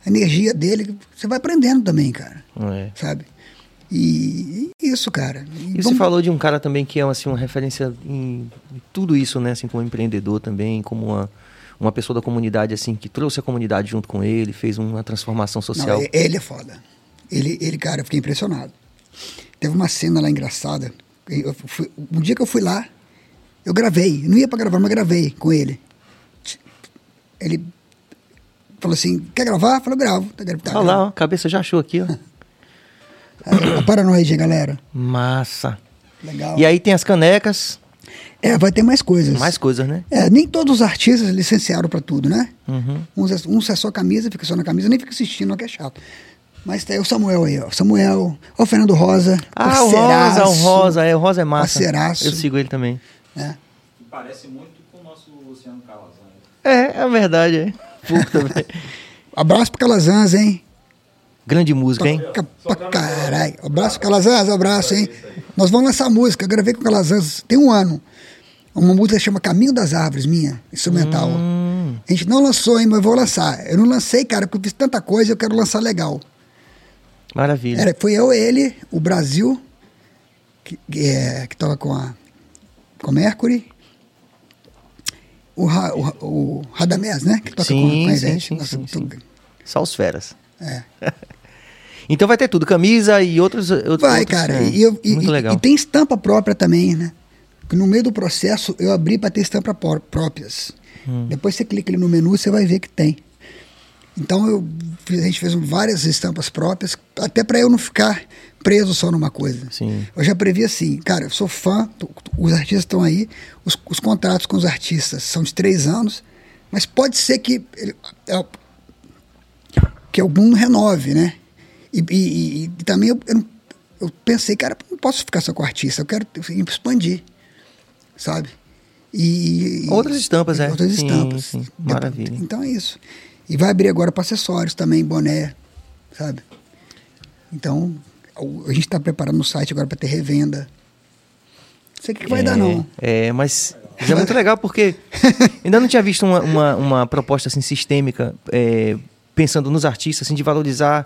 A energia dele, você vai aprendendo também, cara. É. Sabe? E, e isso, cara. E você falou de um cara também que é assim, uma referência em, em tudo isso, né? Assim, como empreendedor também, como uma, uma pessoa da comunidade, assim, que trouxe a comunidade junto com ele, fez uma transformação Não, social. e- ele é foda. Ele, ele, cara, eu fiquei impressionado. Teve uma cena lá engraçada. Eu fui- um dia que eu fui lá, eu gravei. Não ia pra gravar, mas gravei com ele. Ele falou assim: quer gravar? Eu falei, gravo. Tá, tá, Olha lá, ó, a cabeça já achou aqui, ó. A paranoide, galera. Massa. Legal. E aí tem as canecas, É, vai ter mais coisas. mais coisas, né? É, nem todos os artistas licenciaram pra tudo, né? Uhum. Uns, é- uns é só camisa, fica só na camisa, nem fica assistindo, que é chato. Mas tem o Samuel aí, ó. Samuel, ó, o Fernando Rosa. Ah, o Rosa, o Rosa, é, o Rosa é massa. Parceiraço. Eu sigo ele também. Que parece muito com o nosso Luciano Calazans. É, é verdade, é. Pouco também. Abraço pro Calazans, hein? Grande música, hein? Toca pra caralho. Abraço, Calazans, abraço, hein? Nós vamos lançar música. Eu gravei com o Calazans tem um ano. Uma música chama Caminho das Árvores, minha, instrumental. Hum. A gente não lançou ainda, mas eu vou lançar. Eu não lancei, cara, porque eu fiz tanta coisa eu quero lançar legal. Maravilha. Era, foi eu, ele, o Brasil, que, que, é, que tava com a, com a Mercury, o, Ra, o, o Radamés, né? Que toca Sim, com, com a Ivete. sim, Nossa, sim, sim. Só os feras. É. Então vai ter tudo, camisa e outros. outros Vai, outros, cara. é, E, eu- muito e- legal. e tem estampa própria também, né? No meio do processo eu abri para ter estampa pró- próprias. Hum. Depois você clica ali no menu, você vai ver que tem. Então eu, a gente fez várias estampas próprias, até para eu não ficar preso só numa coisa. Sim. Eu já previ assim, cara, eu sou fã, os artistas estão aí, os, os contratos com os artistas são de três anos, mas pode ser que, é, que algum renove, né? E, e- e- também eu, eu, eu pensei, cara, não posso ficar só com o artista, eu quero expandir, sabe? E, e- Outras estampas, é. Outras Sim, estampas. sim. Depois- Maravilha. Então é isso. E vai abrir agora para acessórios também, boné, sabe? Então, a gente está preparando o site agora para ter revenda. Não sei o que, que vai é, dar, não. É, mas já é muito legal porque ainda não tinha visto uma, uma, uma proposta assim sistêmica é, pensando nos artistas, assim, de valorizar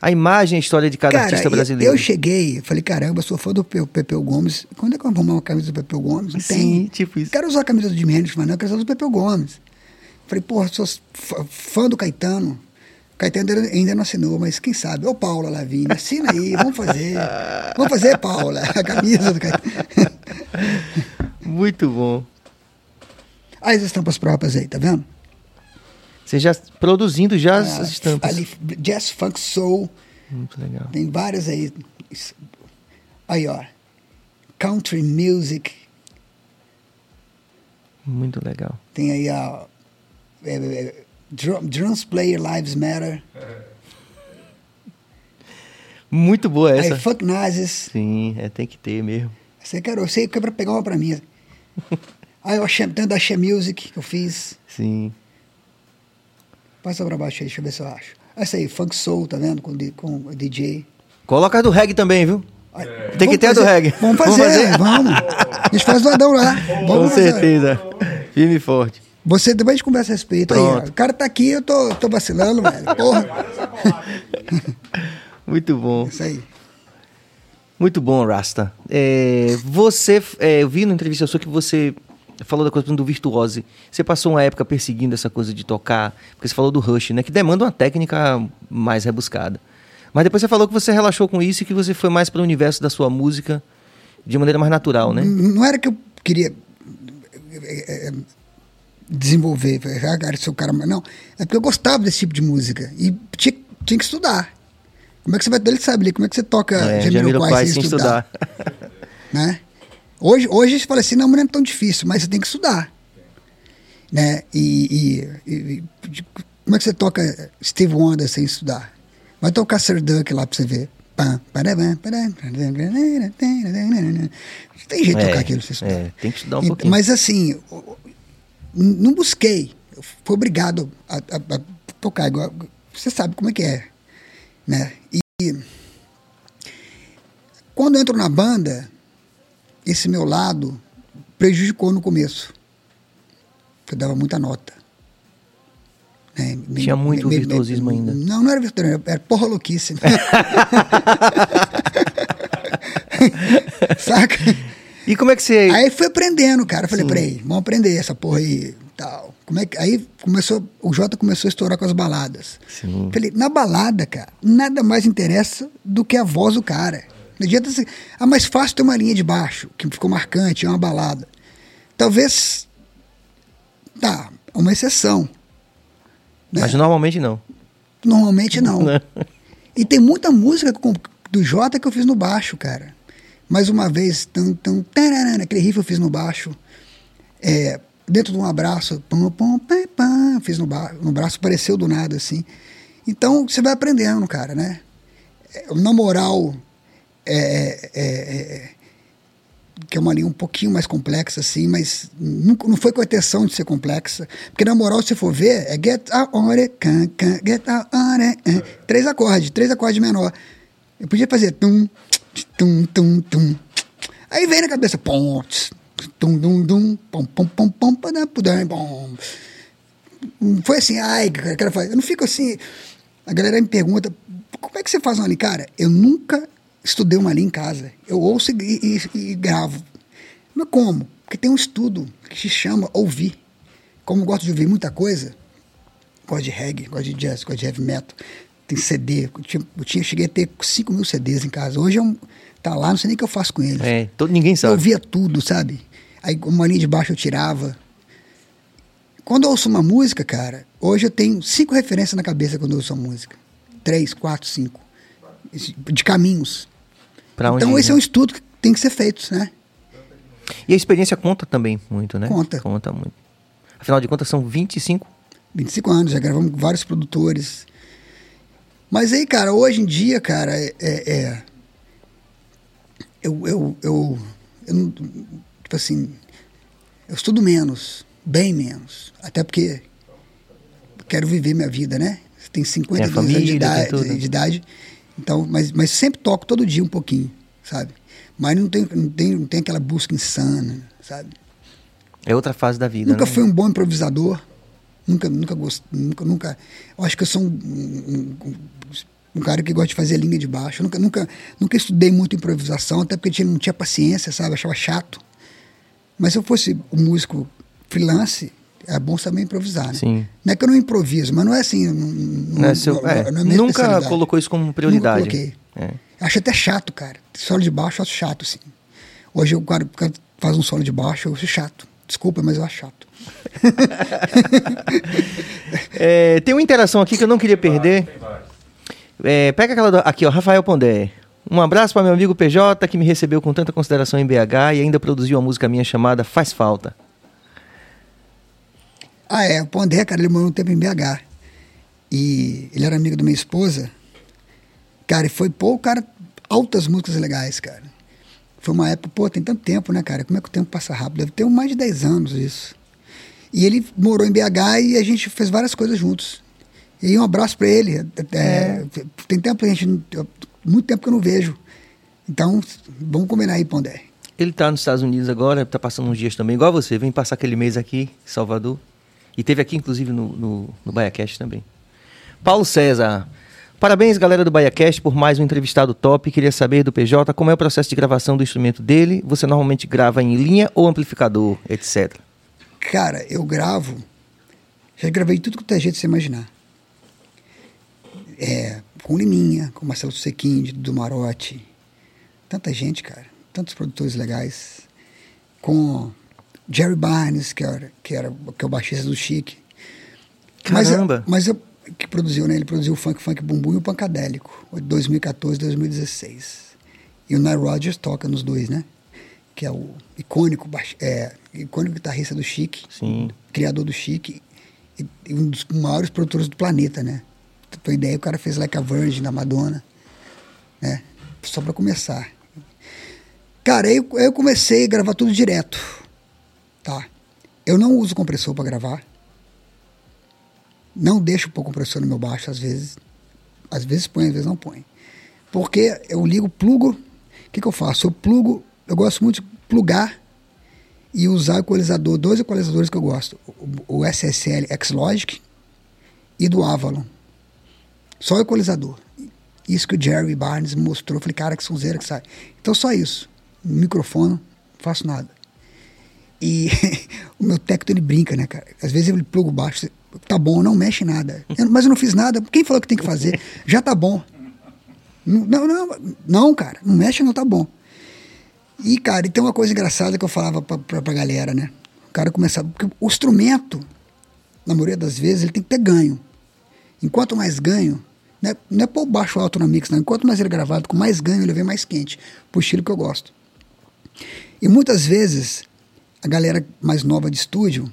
a imagem e a história de cada Cara, artista brasileiro. eu cheguei, falei, caramba, sou fã do Pe- Pepeu Gomes. Quando é que eu vou arrumar uma camisa do Pepeu Gomes? Não Sim, tem. tipo isso. Quero usar a camisa do Hendrix, mas não, eu quero usar do Pepeu Gomes. Falei, porra, sou fã- do Caetano. Caetano ainda- não assinou, mas quem sabe? Ô, Paula Lavigne, assina aí, vamos fazer. Vamos fazer, Paula, a camisa do Caetano. Muito bom. Olha as estampas próprias aí, tá vendo? Você já produzindo já as Ah, as estampas. Ali, jazz, funk, soul, Muito legal. tem várias aí. Aí, ó. Country music, Muito legal. tem aí a. É, é, Drum- Drums Player Lives Matter. Muito boa essa. Aí, Funk Nazis. Sim, é, tem que ter mesmo. Você quer, eu sei que é pra pegar uma pra mim. Aí, o Shem- tem da She Music que eu fiz. Sim. Passa pra baixo aí, deixa eu ver se eu acho. Essa aí, Funk Soul, tá vendo? Com, com DJ. Coloca do reggae também, viu? Tem que Vamos ter a do fazer- reggae. Vamos fazer, vamos. A gente faz do Adão lá. Com Vamos fazer. certeza. Firme e forte. Você depois a gente conversa a respeito aí. Pronto. ó. O cara tá aqui, eu tô, tô vacilando, velho. Porra. Muito bom. Isso aí. Muito bom, Rasta. É, você, é, eu vi na entrevista sua que você falou da coisa do virtuose. Você passou uma época perseguindo essa coisa de tocar, porque você falou do rush, né? Que demanda uma técnica mais rebuscada. Mas depois você falou que você relaxou com isso e que você foi mais para o universo da sua música de maneira mais natural, né? Não era que eu queria é, é, desenvolver, ah, seu cara, não. É porque eu gostava desse tipo de música e tinha, tinha que estudar. Como é que você vai, ele sabe ali, como é que você toca É, Jamiroquai sem estudar? estudar. né? Hoje, hoje você fala assim, não, mas não é tão difícil, mas você tem que estudar. Né? E, e- e- como é que você toca Steve Wonder sem estudar? Vai tocar Sir Duck lá pra você ver. Tem jeito de É, tocar aquilo sem estudar. é, tem que estudar um pouquinho. Mas assim, não busquei. Fui obrigado a, a- a tocar. igual- Você sabe como é que é. Né? E quando eu entro na banda, esse meu lado prejudicou no começo. Eu dava muita nota. Né? Me- Tinha muito me- me- virtuosismo ainda. Não, não era virtuosismo, era porra louquice. Saca? E como é que você. Aí fui aprendendo, cara. Falei, Sim. peraí, vamos aprender essa porra aí tal. Como é que... Aí começou, o Jota começou a estourar com as baladas. Sim. Falei, na balada, cara, nada mais interessa do que a voz do cara. Não adianta ser. Ah, mais fácil ter uma linha de baixo, que ficou marcante, é uma balada. Talvez. Tá, uma exceção. né? Mas normalmente não. Normalmente não. Né? E tem muita música com- do Jota que eu fiz no baixo, cara. Mais uma vez, tum, tum, tararana, aquele riff eu fiz no baixo. É, dentro de um abraço, pum, pum, pam, pam, fiz no, ba no braço, apareceu do nada, assim. Então, você vai aprendendo, cara, né? É, Na moral, é, é, é, que é uma linha um pouquinho mais complexa, assim, mas nunca, não foi com a intenção de ser complexa. Porque na moral, se for ver, é get on it, can, can, get on it, eh. três acordes, três acordes menor. Eu podia fazer tum, tum, tum, tum. Aí vem na cabeça, pom, tum, dum, dum, pom, pom, pom, pom, pudam, pom. Não Foi assim, ai, cara. Eu não fico assim. A galera me pergunta, como é que você faz uma linha? Cara, eu nunca estudei uma linha em casa. Eu ouço e, e- e gravo. Mas como? Porque tem um estudo que se chama ouvir. Como eu gosto de ouvir muita coisa, gosto de reggae, gosto de jazz, gosto de heavy metal, tem CD. Eu, tinha, eu tinha- cheguei a ter 5 mil CDs em casa. Hoje é um, tá lá, não sei nem o que eu faço com eles. É, todo, ninguém Eu sabe. ouvia tudo, sabe? Aí uma linha de baixo eu tirava. Quando eu ouço uma música, cara, hoje eu tenho cinco referências na cabeça quando eu ouço uma música. Três, quatro, cinco. De caminhos. Então esse é um estudo que tem que ser feito, né? E a experiência conta também muito, né? Conta. Conta muito. Afinal de contas, são 25. 25 anos, já gravamos com vários produtores. Mas aí, cara, hoje em dia, cara, é. é- é- eu, eu, eu, eu Tipo assim. Eu estudo menos, bem menos. Até porque quero viver minha vida, né? Tem 52 anos de família, idade, de idade. Então, mas, mas sempre toco todo dia um pouquinho, sabe? Mas não tem, não tem, não tem aquela busca insana, sabe? É outra fase da vida. Nunca né? fui um bom improvisador. Nunca, nunca gostei. Nunca, nunca. Eu acho que eu sou um, um, um- um cara que gosta de fazer linha de baixo. Eu nunca, nunca, nunca estudei muito improvisação, até porque tinha, não tinha paciência, sabe? Achava chato. Mas se eu fosse um músico freelance, é bom saber improvisar, né? Sim. Não é que eu não improviso, mas não é assim. Não, não, Não é seu- não- é, é nunca colocou isso como prioridade. Nunca coloquei. É. Até chato, cara. Solo de baixo eu acho chato, assim. Hoje o cara, o cara faz um solo de baixo, eu acho chato. Desculpa, mas eu acho chato. É, tem uma interação aqui que eu não queria perder. É, pega aquela do- aqui, ó, Rafael Pondé. Um abraço para meu amigo PJ, que me recebeu com tanta consideração em BH e ainda produziu uma música minha chamada Faz Falta. Ah, é. O Pondé, cara, ele morou um tempo em BH. E ele era amigo da minha esposa. Cara, e foi, pô, o cara, altas músicas legais, cara. Foi uma época, pô, tem tanto tempo, né, cara? Como é que o tempo passa rápido? Deve ter mais de 10 anos isso. E ele morou em BH e a gente fez várias coisas juntos. E um abraço para ele. É, Tem tempo que a gente. Muito tempo que eu não vejo. Então, vamos combinar aí, Pondé. Ele tá nos Estados Unidos agora, tá passando uns dias também, igual você. Vem passar aquele mês aqui, Salvador. E teve aqui, inclusive, no, no, no BaiaCast também. Paulo César. Parabéns, galera do BaiaCast, por mais um entrevistado top. Queria saber do PJ como é o processo de gravação do instrumento dele. Você normalmente grava em linha ou amplificador, etc. Cara, eu gravo. Já gravei tudo que é jeito de você imaginar. É, com Liminha, com Marcelo Sequim, do Marote. Tanta gente, cara. Tantos produtores legais. Com Jerry Barnes, que era, que era que é o baixista do Chique. Caramba! Mas, eu, que produziu, né? Ele produziu o Funk Funk Bumbum e o Pancadélico, de 2014 2016. E o Nile Rodgers toca nos dois, né? Que é o icônico, é, icônico guitarrista do Chique, Sim. criador do Chique, e, e um dos maiores produtores do planeta, né? Pra tua ideia, o cara fez Like a Virgin da Madonna, né? Só pra começar. Cara, aí eu, aí eu comecei a gravar tudo direto, tá? Eu não uso compressor pra gravar. Não deixo pôr compressor no meu baixo, às vezes. Às vezes põe, às vezes não põe. Porque eu ligo, plugo. O que, que eu faço? Eu plugo, eu gosto muito de plugar e usar equalizador, dois equalizadores que eu gosto. O, o SSL X-Logic e do Avalon. Só equalizador. Isso que o Jerry Barnes mostrou. Falei, cara, que sonzeira que sai. Então só isso. Microfone, não faço nada. E o meu técnico ele brinca, né, cara? Às vezes ele pluga o baixo, tá bom, não mexe nada. Eu- mas eu não fiz nada. Quem falou que tem que fazer? Já tá bom. Não, não, não, cara, não mexe, não tá bom. E, cara, e tem uma coisa engraçada que eu falava pra, pra, pra galera, né? O cara começava. Porque o instrumento, na maioria das vezes, ele tem que ter ganho. Enquanto mais ganho, não é, não é pôr o baixo alto na mix, não. Enquanto mais ele é gravado, com mais ganho, ele vem mais quente. Pro estilo que eu gosto. E muitas vezes, a galera mais nova de estúdio,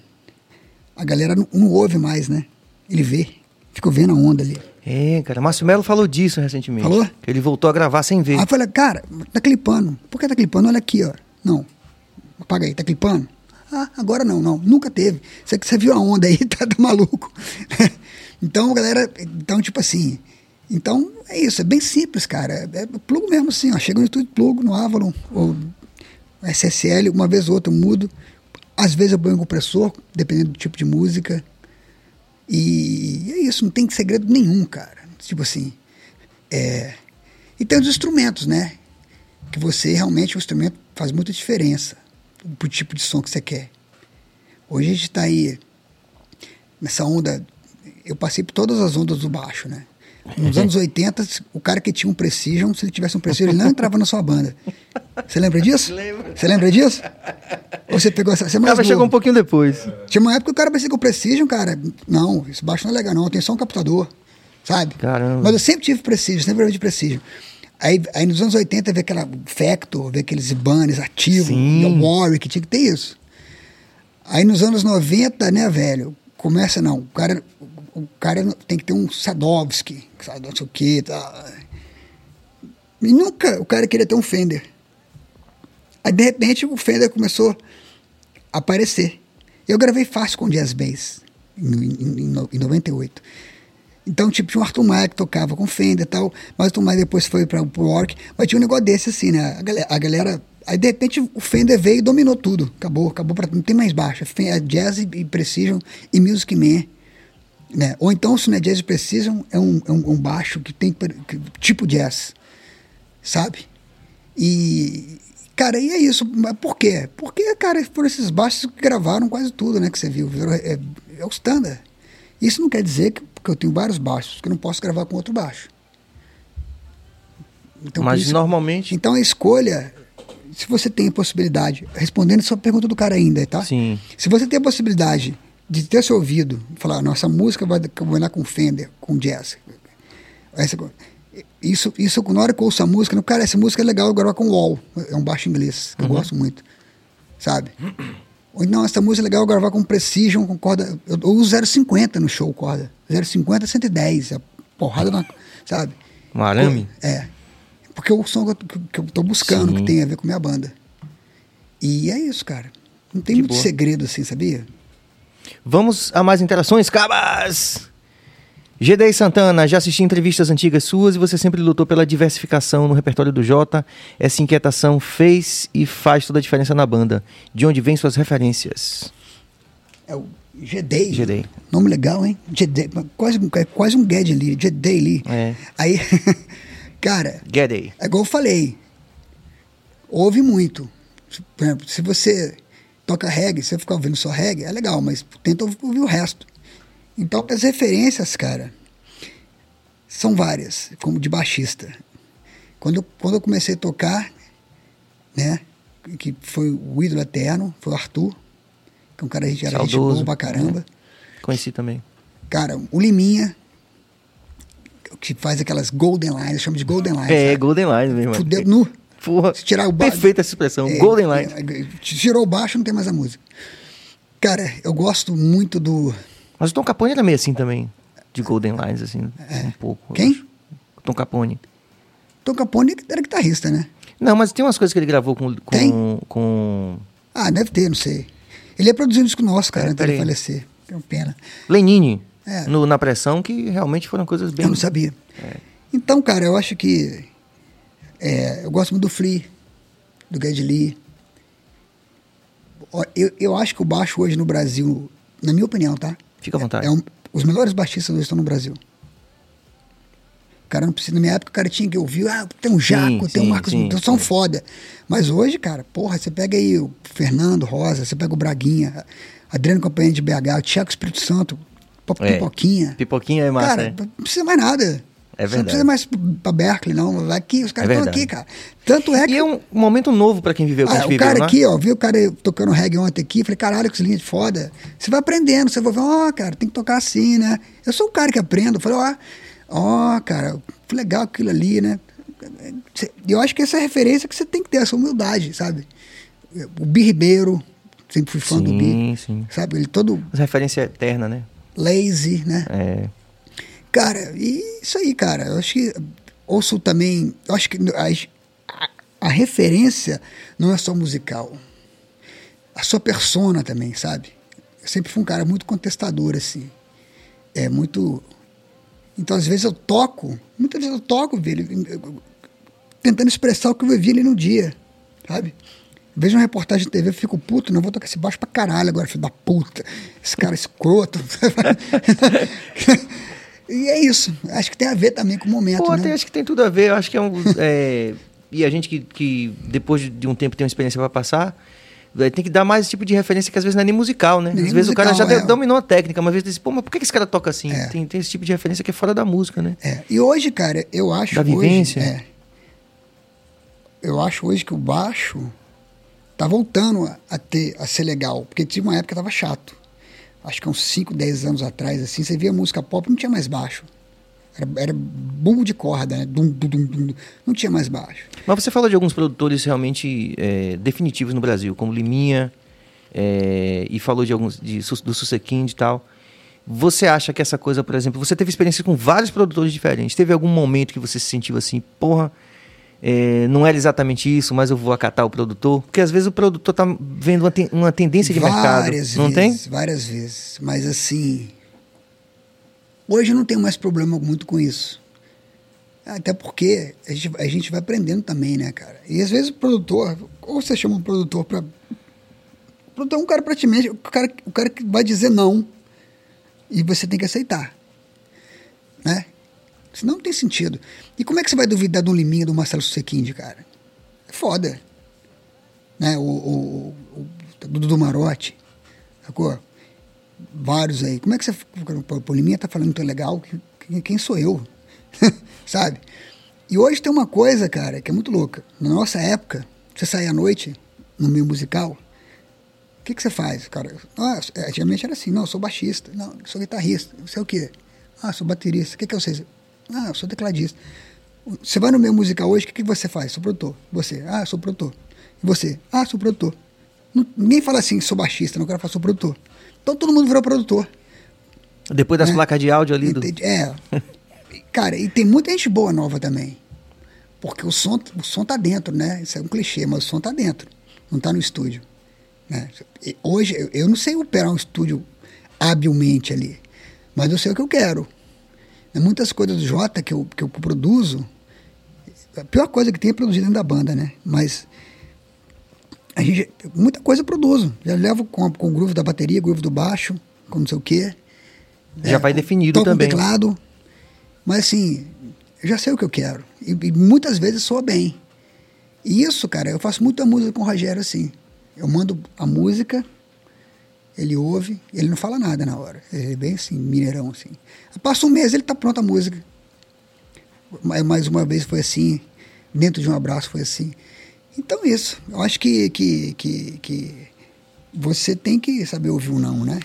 a galera não, não ouve mais, né? Ele vê. Fica vendo a onda ali. É, cara. Márcio Melo falou disso recentemente. Falou? Ele voltou a gravar sem ver. Aí eu falei, cara, tá clipando. Por que tá clipando? Olha aqui, ó. Não. Apaga aí, tá clipando? Ah, agora não, não. Nunca teve. Você, você viu a onda aí, tá, tá maluco. então, galera, então, tipo assim. Então, é isso, é bem simples, cara. É, é plugo mesmo assim, ó. Chega no estúdio, plugo no Avalon, ou SSL, uma vez ou outra eu mudo. Às vezes eu ponho um compressor, dependendo do tipo de música. E é isso, não tem segredo nenhum, cara. Tipo assim. É... E tem os instrumentos, né? Que você realmente, o instrumento faz muita diferença pro tipo de som que você quer. Hoje a gente está aí nessa onda. Eu passei por todas as ondas do baixo, né? Nos anos 80, o cara que tinha um Precision, se ele tivesse um Precision, ele não entrava na sua banda. Você lembra disso? Lembro. Você lembra disso? Ou você pegou essa. Você é O mais cara chegou um pouquinho depois. Tinha uma época que o cara parecia com o Precision, cara. Não, esse baixo não é legal, não. Tem só um captador, sabe? Caramba. Mas eu sempre tive Precision, sempre de Precision. Aí, aí nos anos 80 vê aquela Factor, vê aqueles Ibanez ativos, o Warwick, tinha que ter isso. Aí nos anos 90, né, velho? Começa não. O cara, o cara tem que ter um Sadovski, sabe, não sei o que, tá. E nunca o cara queria ter um Fender. Aí de repente o Fender começou a aparecer. Eu gravei fácil com Jazz Bass em, em, em no- em 98. Então, tipo, tinha o Arthur Maia que tocava com Fender e tal, mas o Arthur Maia depois foi para o Orc, mas tinha um negócio desse assim, né? A galera, a galera- Aí de repente o Fender veio e dominou tudo. Acabou, acabou pra, não tem mais baixo. É É jazz e Precision e Music Man. Né? Ou então, se não é jazz Precision, é um, é um, um baixo que tem que- tipo jazz. Sabe? E, cara, e é isso. Mas por quê? Porque, cara, foram esses baixos que gravaram quase tudo, né? Que você viu. É, é o standard. Isso não quer dizer que porque eu tenho vários baixos, que eu não posso gravar com outro baixo. Então, Mas isso- normalmente. então a escolha, se você tem a possibilidade, respondendo a sua pergunta do cara ainda, tá? Sim. Se você tem a possibilidade de ter seu ouvido, falar, nossa música vai combinar com Fender, com jazz. Essa, isso, isso, na hora que eu ouço a música, não, cara, essa música é legal, eu gravar com Wall, é um baixo inglês, que eu gosto muito, sabe? Ou não, essa música é legal, eu gravar com Precision, com corda, eu, eu uso 0,50 no show, corda. 0,50 110, a porrada na, sabe? Um arame? É. Porque é o som que eu, que- que eu tô buscando, Sim. que tem a ver com minha banda. E é isso, cara. Não tem De muito boa. segredo assim, sabia? Vamos a mais interações, cabas! GD Santana, já assisti entrevistas antigas suas e você sempre lutou pela diversificação no repertório do Jota. Essa inquietação fez e faz toda a diferença na banda. De onde vêm suas referências? É o Gedei. Gedei. Nome legal, hein? Gedei. Quase, é quase um Ged ali. Gedei ali. É. Aí, cara, Gedei. é igual eu falei. Ouve muito. Por exemplo, se você toca reggae, você ficar ouvindo só reggae, é legal, mas tenta ouvir o resto. Então, as referências, cara, são várias, como de baixista. Quando, eu- quando eu comecei a tocar, né, que foi o ídolo eterno, foi o Arthur, que é um cara que era gente Saudoso. boa pra caramba. Conheci também. Cara, o Liminha, que faz aquelas golden lines, chama de golden lines. É? Golden Line mesmo. Fudeu nu. Porra, Se tirar o ba- Perfeita essa expressão. É, Golden Line. é, é, tirou o baixo, não tem mais a música. Cara, eu gosto muito do. Mas o Tom Capone era meio assim também. De Golden Lines, assim. Um pouco. É. Quem? Tom Capone. Tom Capone era guitarrista, né? Não, mas tem umas coisas que ele gravou com. Tem? com, com Ah, deve ter, não sei. Ele ia produzir um disco nosso, cara, É, antes peraí. falecer. Que é uma pena. Lenine. É. no- na pressão, que realmente foram coisas bem. Eu não sabia. Então, cara, eu acho que. É, eu gosto muito do Flea, do Geddy Lee. Eu, eu acho que o baixo hoje no Brasil, na minha opinião, tá? Fica à vontade. É um- os melhores baixistas hoje estão no Brasil. O cara não precisa. Na minha época, o cara tinha que ouvir. Ah, tem um Jaco, tem um sim, Marcos. sim, então são sim. foda. Mas hoje, cara, porra, você pega aí o Fernando Rosa, você pega o Braguinha, Adriano Companhia de BH, o Tiago Espírito Santo, É. Pipoquinha. Pipoquinha é massa, Cara, é. não precisa mais nada. É Você não verdade. precisa mais pra Berkeley, não. Vai Aqui, os caras É estão verdade. aqui, cara. Tanto é que. E é um momento novo pra quem viveu a Ah, o cara né? aqui, ó, viu o cara tocando reggae ontem aqui, falei, caralho, que linha de foda. Você vai aprendendo, você vai ver, ó, cara, tem que tocar assim, né? Eu sou o cara que aprendo. Falei, ó, ó, cara, legal aquilo ali, né? Eu acho que essa é a referência que você tem que ter, essa humildade, sabe? O Bi Ribeiro, sempre fui fã do Bi, Sim, sim. sabe? Ele todo referência eterna, né? lazy, né? É. Cara, e isso aí, cara. Eu acho que. Ouço também. Eu acho que a, a, referência não é só musical. A sua persona também, sabe? Eu sempre fui um cara muito contestador, assim. É muito. Então, às vezes eu toco, muitas vezes eu toco, velho, tentando expressar o que eu vivi ali no dia, sabe? Vejo uma reportagem de TV, eu fico puto, não vou tocar esse baixo pra caralho agora, filho da puta. Esse cara escroto. e é isso. Acho que tem a ver também com o momento, Pô, né? tem- acho que tem tudo a ver. Eu acho que é um. é, e a gente que, que depois de- um tempo tem uma experiência pra passar. é, Tem que dar mais esse tipo de referência que às vezes não é nem musical, né? Nem às vezes o cara já musical, é. dominou a técnica, mas às vezes diz, pô, mas por que esse cara toca assim? É. Tem, tem esse tipo de referência que é fora da música, né? É, E hoje, cara, eu acho Da hoje, vivência. é, eu acho hoje que o baixo tá voltando a ter a ser legal, porque tinha uma época que tava chato. Acho que uns 5, 10 anos atrás assim, você via música pop, não tinha mais baixo. Era, era bumbo de corda, né? Dum, dum, dum. Não tinha mais baixo. Mas você falou de alguns produtores realmente é, definitivos no Brasil, como Liminha, é, e falou de alguns de, do Susekind e tal. Você acha que essa coisa, por exemplo, você teve experiência com vários produtores diferentes. Teve algum momento que você se sentiu assim, porra, é, não era exatamente isso, mas eu vou acatar o produtor? Porque às vezes o produtor tá vendo uma, ten- uma tendência de mercado. várias Não tem? vezes, várias vezes. Mas assim, hoje eu não tenho mais problema muito com isso. Até porque a gente, a gente vai aprendendo também, né, cara? E às vezes o produtor, ou você chama um produtor pra. O produtor é um cara praticamente, o cara, o cara que vai dizer não e você tem que aceitar. Né? Senão não tem sentido. E como é que você vai duvidar do Liminha do Marcelo Susequinde, cara? É foda né? O, o, o, o Dudu Marotti, sacou? Vários aí. Como é que você. O Poliminha tá falando tão legal, quem, sou eu? Sabe? E hoje tem uma coisa, cara, que é muito louca. Na nossa época, você saía à noite, no meio musical, o que, que você faz, cara? Ah, é, antigamente era assim, não, eu sou baixista, não, eu sou guitarrista, você é o quê? Ah, sou baterista, o que, que eu sei? Ah, eu sou tecladista. Você vai no meio musical hoje, o que, que você faz? Sou produtor. Você, ah, sou produtor. E você, ah, sou produtor. Não- ninguém fala assim, sou baixista, não, o cara fala, sou produtor. Então todo mundo virou produtor. Depois das né? placas de áudio ali do. Entende? É. Cara, e tem muita gente boa nova também. Porque o som, o som tá dentro, né? Isso é um clichê, mas o som tá dentro. Não tá no estúdio. Né? Hoje, eu, eu não sei operar um estúdio habilmente ali. Mas eu sei o que eu quero. Muitas coisas do Jota que eu, que eu produzo, a pior coisa que tem é produzir dentro da banda, né? Mas a gente, muita coisa eu produzo. Já levo com, com o groove da bateria, groove do baixo, com não sei o quê. Já vai definido toco também. Com teclado. Mas assim, eu já sei o que eu quero. E, e muitas vezes soa bem. E isso, cara, eu faço muita música com o Rogério assim. Eu mando a música, ele ouve, ele não fala nada na hora. É bem assim, mineirão assim. Passa um mês, ele tá pronta a música. Mais uma vez foi assim, dentro de um abraço foi assim. Então isso, eu acho que, que, que, que você tem que saber ouvir um não, né?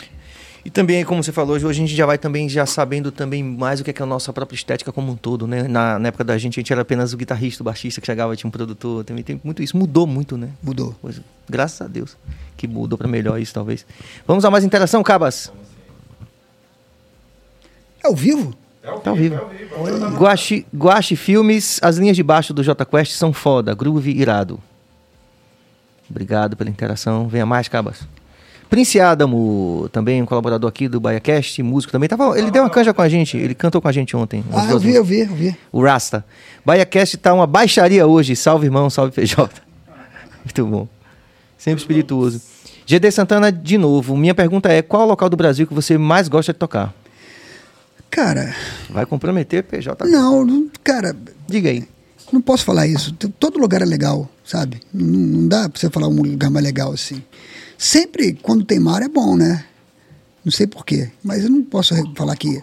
E também, como você falou, hoje a gente já vai também já sabendo também mais o que é, que é a nossa própria estética como um todo, né? Na, na época da gente, a gente era apenas o guitarrista, o baixista que chegava, tinha um produtor, também tem muito isso. Mudou muito, né? Mudou. Pois, graças a Deus que mudou para melhor isso, talvez. Vamos a mais interação, Cabas? É ao vivo? Tá ao vivo. Guache, Guache Filmes, as linhas de baixo do J Quest são foda, groove irado. Obrigado pela interação. Venha mais, Cabas. Prince Adamo, também um colaborador aqui do BaiaCast, músico também. Tava, ele deu uma canja com a gente, ele cantou com a gente ontem. Ah, eu vi, eu vi, eu vi. o Rasta. BaiaCast tá uma baixaria hoje. Salve, irmão, salve, PJ. Muito bom. Sempre espirituoso. GD Santana, de novo. Minha pergunta é: qual o local do Brasil que você mais gosta de tocar? Cara, Vai comprometer, PJ? não, não- cara, Diga aí. não posso falar isso. Todo lugar é legal, sabe? Não, não dá pra você falar um lugar mais legal assim. Sempre, quando tem mar, é bom, né? Não sei porquê, mas eu não posso falar que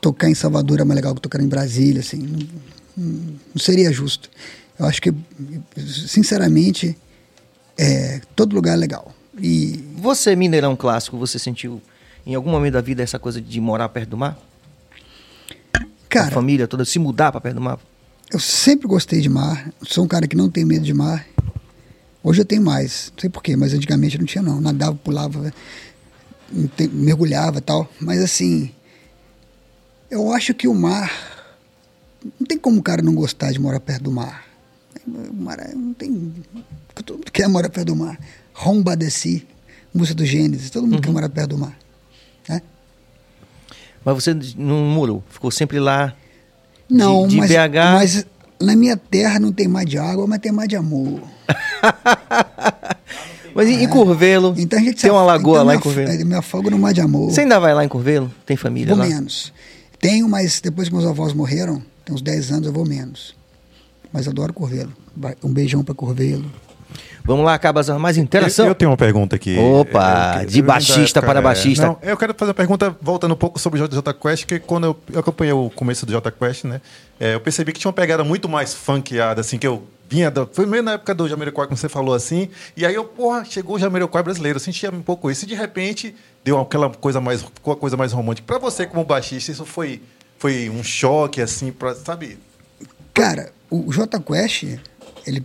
tocar em Salvador é mais legal que tocar em Brasília, assim. Não, não- seria justo. Eu acho que, sinceramente, é, todo lugar é legal. E Você, Mineirão clássico, você sentiu em algum momento da vida essa coisa de morar perto do mar? a Cara, família toda se mudar para perto do mar? eu sempre gostei de mar. Sou um cara que não tem medo de mar. Hoje eu tenho mais. Não sei porquê, mas antigamente não tinha não. Nadava, pulava, mergulhava e tal. Mas assim, eu acho que o mar... Não tem como o cara não gostar de morar perto do mar. O mar é- não tem... Todo mundo quer morar perto do mar. Romba de si, música do Gênesis. Todo mundo quer morar perto do mar. Né? Mas você não morou, ficou sempre lá. Não, de mas, BH. mas na minha terra não tem mar de água, mas tem mar de amor. Mas em, em Curvelo, Então a gente tem uma lagoa então lá em Curvelo. é, Me afogo no mar de amor. Você ainda vai lá em Curvelo? Tem família Vou lá? menos. Tenho, mas depois que meus avós morreram, tem uns 10 anos, eu vou menos. Mas adoro Curvelo. Um beijão pra Curvelo. Vamos lá, Cabas, mais interação. Eu, eu tenho uma pergunta aqui. Opa, É, eu- de eu- baixista da para baixista. Não, eu quero fazer uma pergunta voltando um pouco sobre o J Quest, que quando eu, eu acompanhei o começo do J Quest, né? é, eu percebi que tinha uma pegada muito mais funkeada, assim, que eu vinha da, foi meio na época do Jamiroquai, como você falou assim, e aí eu, porra, chegou o Jamiroquai brasileiro, eu sentia um pouco isso, e de repente deu aquela coisa mais, ficou uma coisa mais romântica. Pra você como baixista, isso foi, foi um choque, assim, pra, sabe? Cara, o J Quest, ele.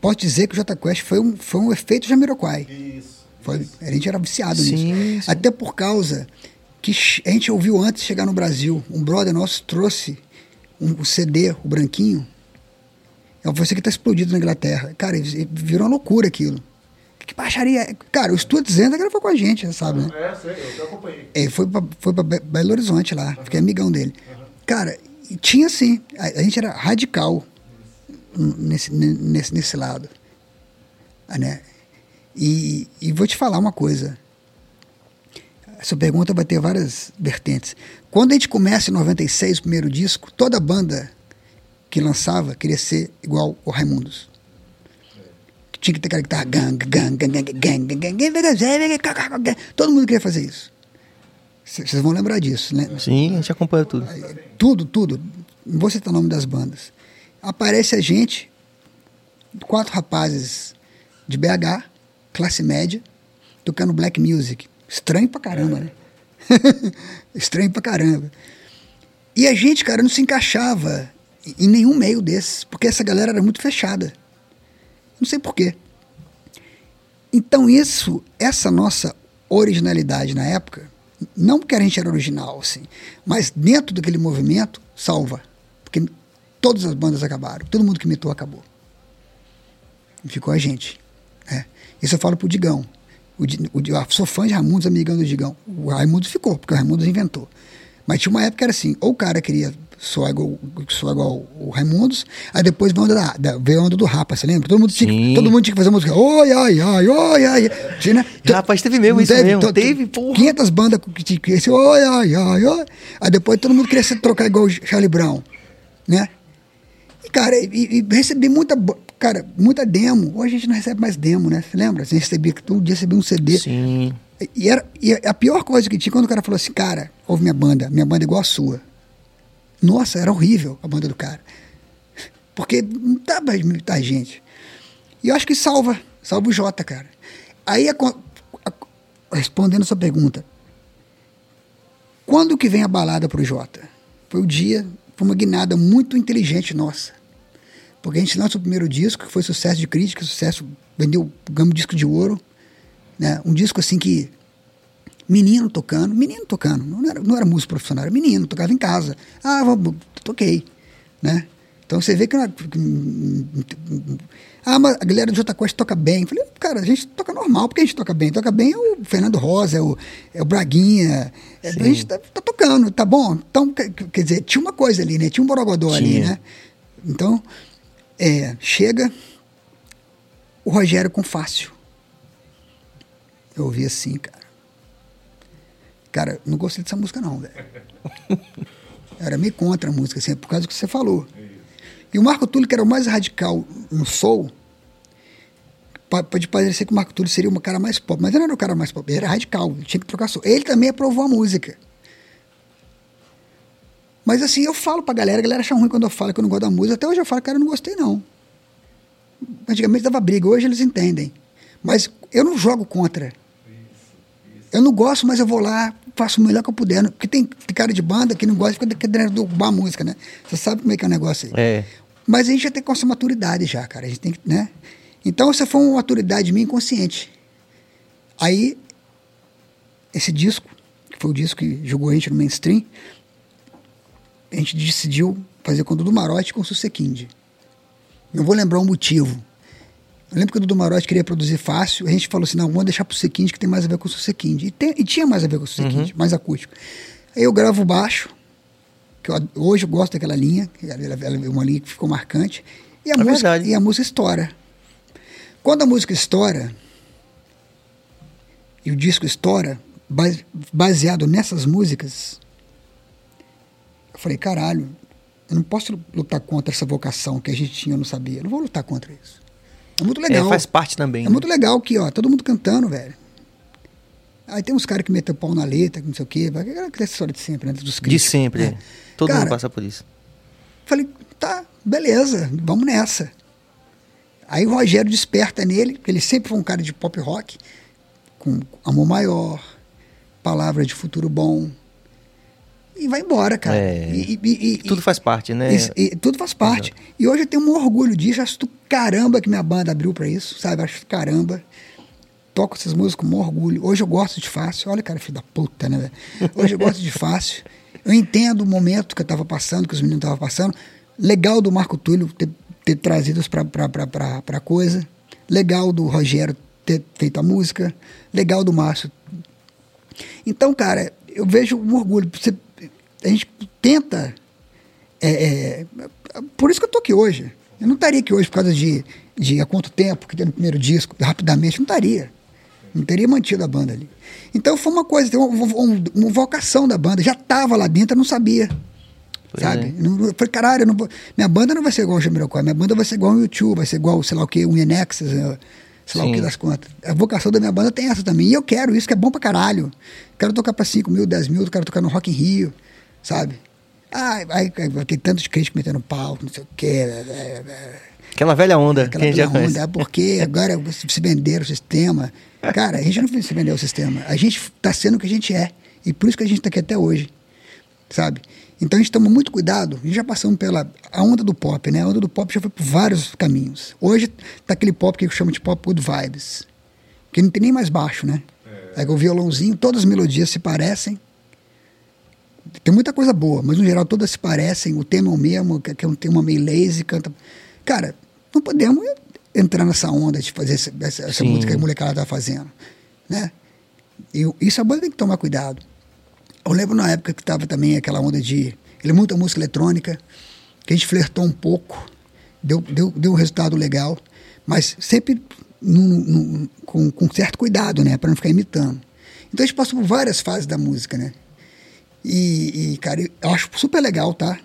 Posso dizer que o J Quest foi um, foi um efeito Jamiroquai. Isso. Foi, a gente era viciado Sim, nisso. sim. Até por causa que a gente ouviu antes de chegar no Brasil. Um brother nosso trouxe um, o CD, o branquinho. É você que está explodido na Inglaterra. Cara, virou uma loucura aquilo. Que baixaria. é? Cara, eu estou dizendo que ele foi com a gente, sabe, né? É, sei, eu acompanhei. Ele foi pra, foi pra Be- Belo Horizonte lá, fiquei amigão dele. Cara, e tinha assim, a, a gente era radical nesse, nesse, nesse lado. Né? E, e vou te falar uma coisa. Essa pergunta vai ter várias vertentes. Quando a gente começa em 96, o primeiro disco, toda banda que lançava queria ser igual o Raimundos. Tinha que ter aquela guitarra gang, gang, gang, gang, gang, gang, gang, gang, todo mundo queria fazer isso. Vocês vão lembrar disso, né? Sim, a gente acompanha tudo. Tudo, tudo. Não vou citar o nome das bandas. Aparece a gente, quatro rapazes de BH, classe média, tocando black music. Estranho pra caramba, né? Estranho pra caramba. E a gente, cara, não se encaixava em nenhum meio desses, porque essa galera era muito fechada. Não sei porquê. Então, isso, essa nossa originalidade na época, não porque a gente era original, assim, mas dentro daquele movimento, salva. Porque todas as bandas acabaram, todo mundo que imitou acabou. E ficou a gente. né? Isso eu falo pro Digão. O, o eu sou fã de Raimundos, amigão do Digão. O Raimundos ficou, porque o Raimundos inventou. Mas tinha uma época que era assim, ou o cara queria soar igual, soar igual o Raimundos, aí depois veio a onda, da, da, veio a onda do Rapa, você lembra? Todo mundo, tinha, Sim. todo mundo tinha que fazer música, oi, ai, ai, oi, ai. Tinha, né? Rapaz, teve mesmo isso mesmo, teve, porra. 500 bandas que tinha esse, oi, ai, ai, oi. Aí depois todo mundo queria se trocar igual o Charlie Brown, né? Cara, e, e recebi muita, cara, muita demo. Hoje a gente não recebe mais demo, né? Você lembra? Você recebia, todo dia recebia um CD. Sim. E, era, e a pior coisa que tinha quando o cara falou assim, cara, ouve minha banda, minha banda é igual a sua. Nossa, era horrível a banda do cara. Porque não dá pra imitar a gente. E eu acho que salva, salva o Jota, cara. Aí, a a- respondendo a sua pergunta, quando que vem a balada pro Jota? Foi o dia, foi uma guinada muito inteligente nossa. Porque a gente lança o primeiro disco, que foi sucesso de crítica, sucesso, vendeu, ganhamos disco de ouro, né? Um disco assim que menino tocando, menino tocando, não era, não era músico profissional, era menino, tocava em casa. Ah, vou, toquei, né? Então você vê que, é- que- ah, mas a galera do Jota Quest toca bem. Eu falei, cara, a gente toca normal, porque a gente toca bem. Toca bem é o Fernando Rosa, é o, é o Braguinha. é- a gente tá, tá tocando, tá bom. Então, quer, dizer, tinha uma coisa ali, né? Tinha um borogodó ali, Tinha. né? Então, é, chega o Rogério com fácil. Eu ouvi assim, cara. Cara, não gostei dessa música, não, velho. Era meio contra a música, assim, por causa do que você falou. E o Marco Túlio, que era o mais radical no soul, pode parecer que o Marco Túlio seria um cara mais pop, mas ele não era o cara mais pop, ele era radical, ele tinha que trocar soul. Ele também aprovou a música. Mas assim, eu falo pra galera, a galera acha ruim quando eu falo que eu não gosto da música. Até hoje eu falo, cara, eu não gostei, não. Antigamente dava briga, hoje eles entendem. Mas eu não jogo contra. Eu não gosto, mas eu vou lá, faço o melhor que eu puder. Porque tem, cara de banda que não gosta de ficar querendo derrubar a música, né? Você sabe como é que é o negócio aí. É. Mas a gente já tem com essa maturidade já, cara. A gente tem que, né? Então essa foi uma maturidade minha inconsciente. Aí, esse disco, que foi o disco que jogou a gente no mainstream, a gente decidiu fazer com o Dudu Marotti e com o Susequinde. Não vou lembrar o motivo. Eu lembro que o Dudu Marotti queria produzir fácil, a gente falou assim, não, vamos deixar pro Susequinde que tem mais a ver com o Susequinde. E, tem- e tinha mais a ver com o Susequinde, mais acústico. Aí eu gravo o baixo, que eu hoje eu gosto daquela linha, ela, é uma linha que ficou marcante, e a, É música, verdade. e a música estoura. Quando a música estoura, e o disco estoura, base- baseado nessas músicas, eu falei, caralho, eu não posso lutar contra essa vocação que a gente tinha, eu não sabia. Eu não vou lutar contra isso. É muito É, legal. faz parte também. É né? muito legal que, ó, todo mundo cantando, velho. Aí tem uns caras que metem o pau na letra, que não sei o quê. vai- Aquela história de sempre, né? Dos De críticos. sempre. É. é. Todo Cara, mundo passa por isso. Falei, tá, beleza, vamos nessa. Aí o Rogério desperta nele, porque ele sempre foi um cara de pop rock, com amor maior, palavra de futuro bom. E vai embora, cara. É. E, e- e- Tudo faz parte, né? e tudo faz parte. E hoje eu tenho um orgulho disso. Acho do caramba que minha banda abriu pra isso, sabe? Acho do caramba. Toco essas músicas com um orgulho. Hoje eu gosto de fácil. Olha, cara, filho da puta, né? velho? Hoje eu gosto de fácil. Eu entendo o momento que eu tava passando, que os meninos estavam passando. Legal do Marco Túlio ter, ter trazido isso pra, pra, pra, pra, pra coisa. Legal do Rogério ter feito a música. Legal do Márcio então, cara, eu vejo um orgulho. Você- a gente tenta. é, é, por isso que eu tô aqui hoje. Eu não estaria aqui hoje por causa de, de há quanto tempo que tem no primeiro disco, rapidamente, não estaria. Não teria mantido a banda ali. Então foi uma coisa, tem uma, uma- uma vocação da banda. Já estava lá dentro, eu não sabia. Pois sabe? é. Não- Eu falei, caralho, vou- minha banda não vai ser igual o Jamiroquai, minha banda vai ser igual o YouTube, vai ser igual, sei lá o que, o Enexas, eh, sei lá o Sim. que das contas. A vocação da minha banda tem essa também. E eu quero isso, que é bom pra caralho. Quero tocar pra 5 mil, 10 mil, quero tocar no Rock in Rio, sabe? Ah, aí, tem tantos críticos metendo pau, não sei o quê. é, é, é. Aquela velha onda Aquela que a gente já pela conhece. onda, é porque agora se venderam o sistema. Cara, a gente não se vendeu o sistema. A gente está sendo o que a gente é. E por isso que a gente está aqui até hoje. Sabe? Então a gente toma muito cuidado. A gente já passamos pela a onda do pop, né? A onda do pop já foi por vários caminhos. Hoje tá aquele pop que eu chamo de pop good vibes. Que não tem nem mais baixo, né? É. o violãozinho, todas as melodias se parecem. Tem muita coisa boa, mas no geral todas se parecem. O tema é o mesmo, que que é um tema meio lazy, canta. Cara, não podemos entrar nessa onda de fazer essa, essa, música que a molecada tá fazendo, né? E isso a banda tem que tomar cuidado. Eu lembro na época que tava também aquela onda de. Ele é muita música eletrônica, que a gente flertou um pouco, deu, deu, deu um resultado legal, mas sempre num- num- com, com certo cuidado, né? Pra não ficar imitando. Então a gente passou por várias fases da música, né? E, e, cara, eu acho super legal, tá?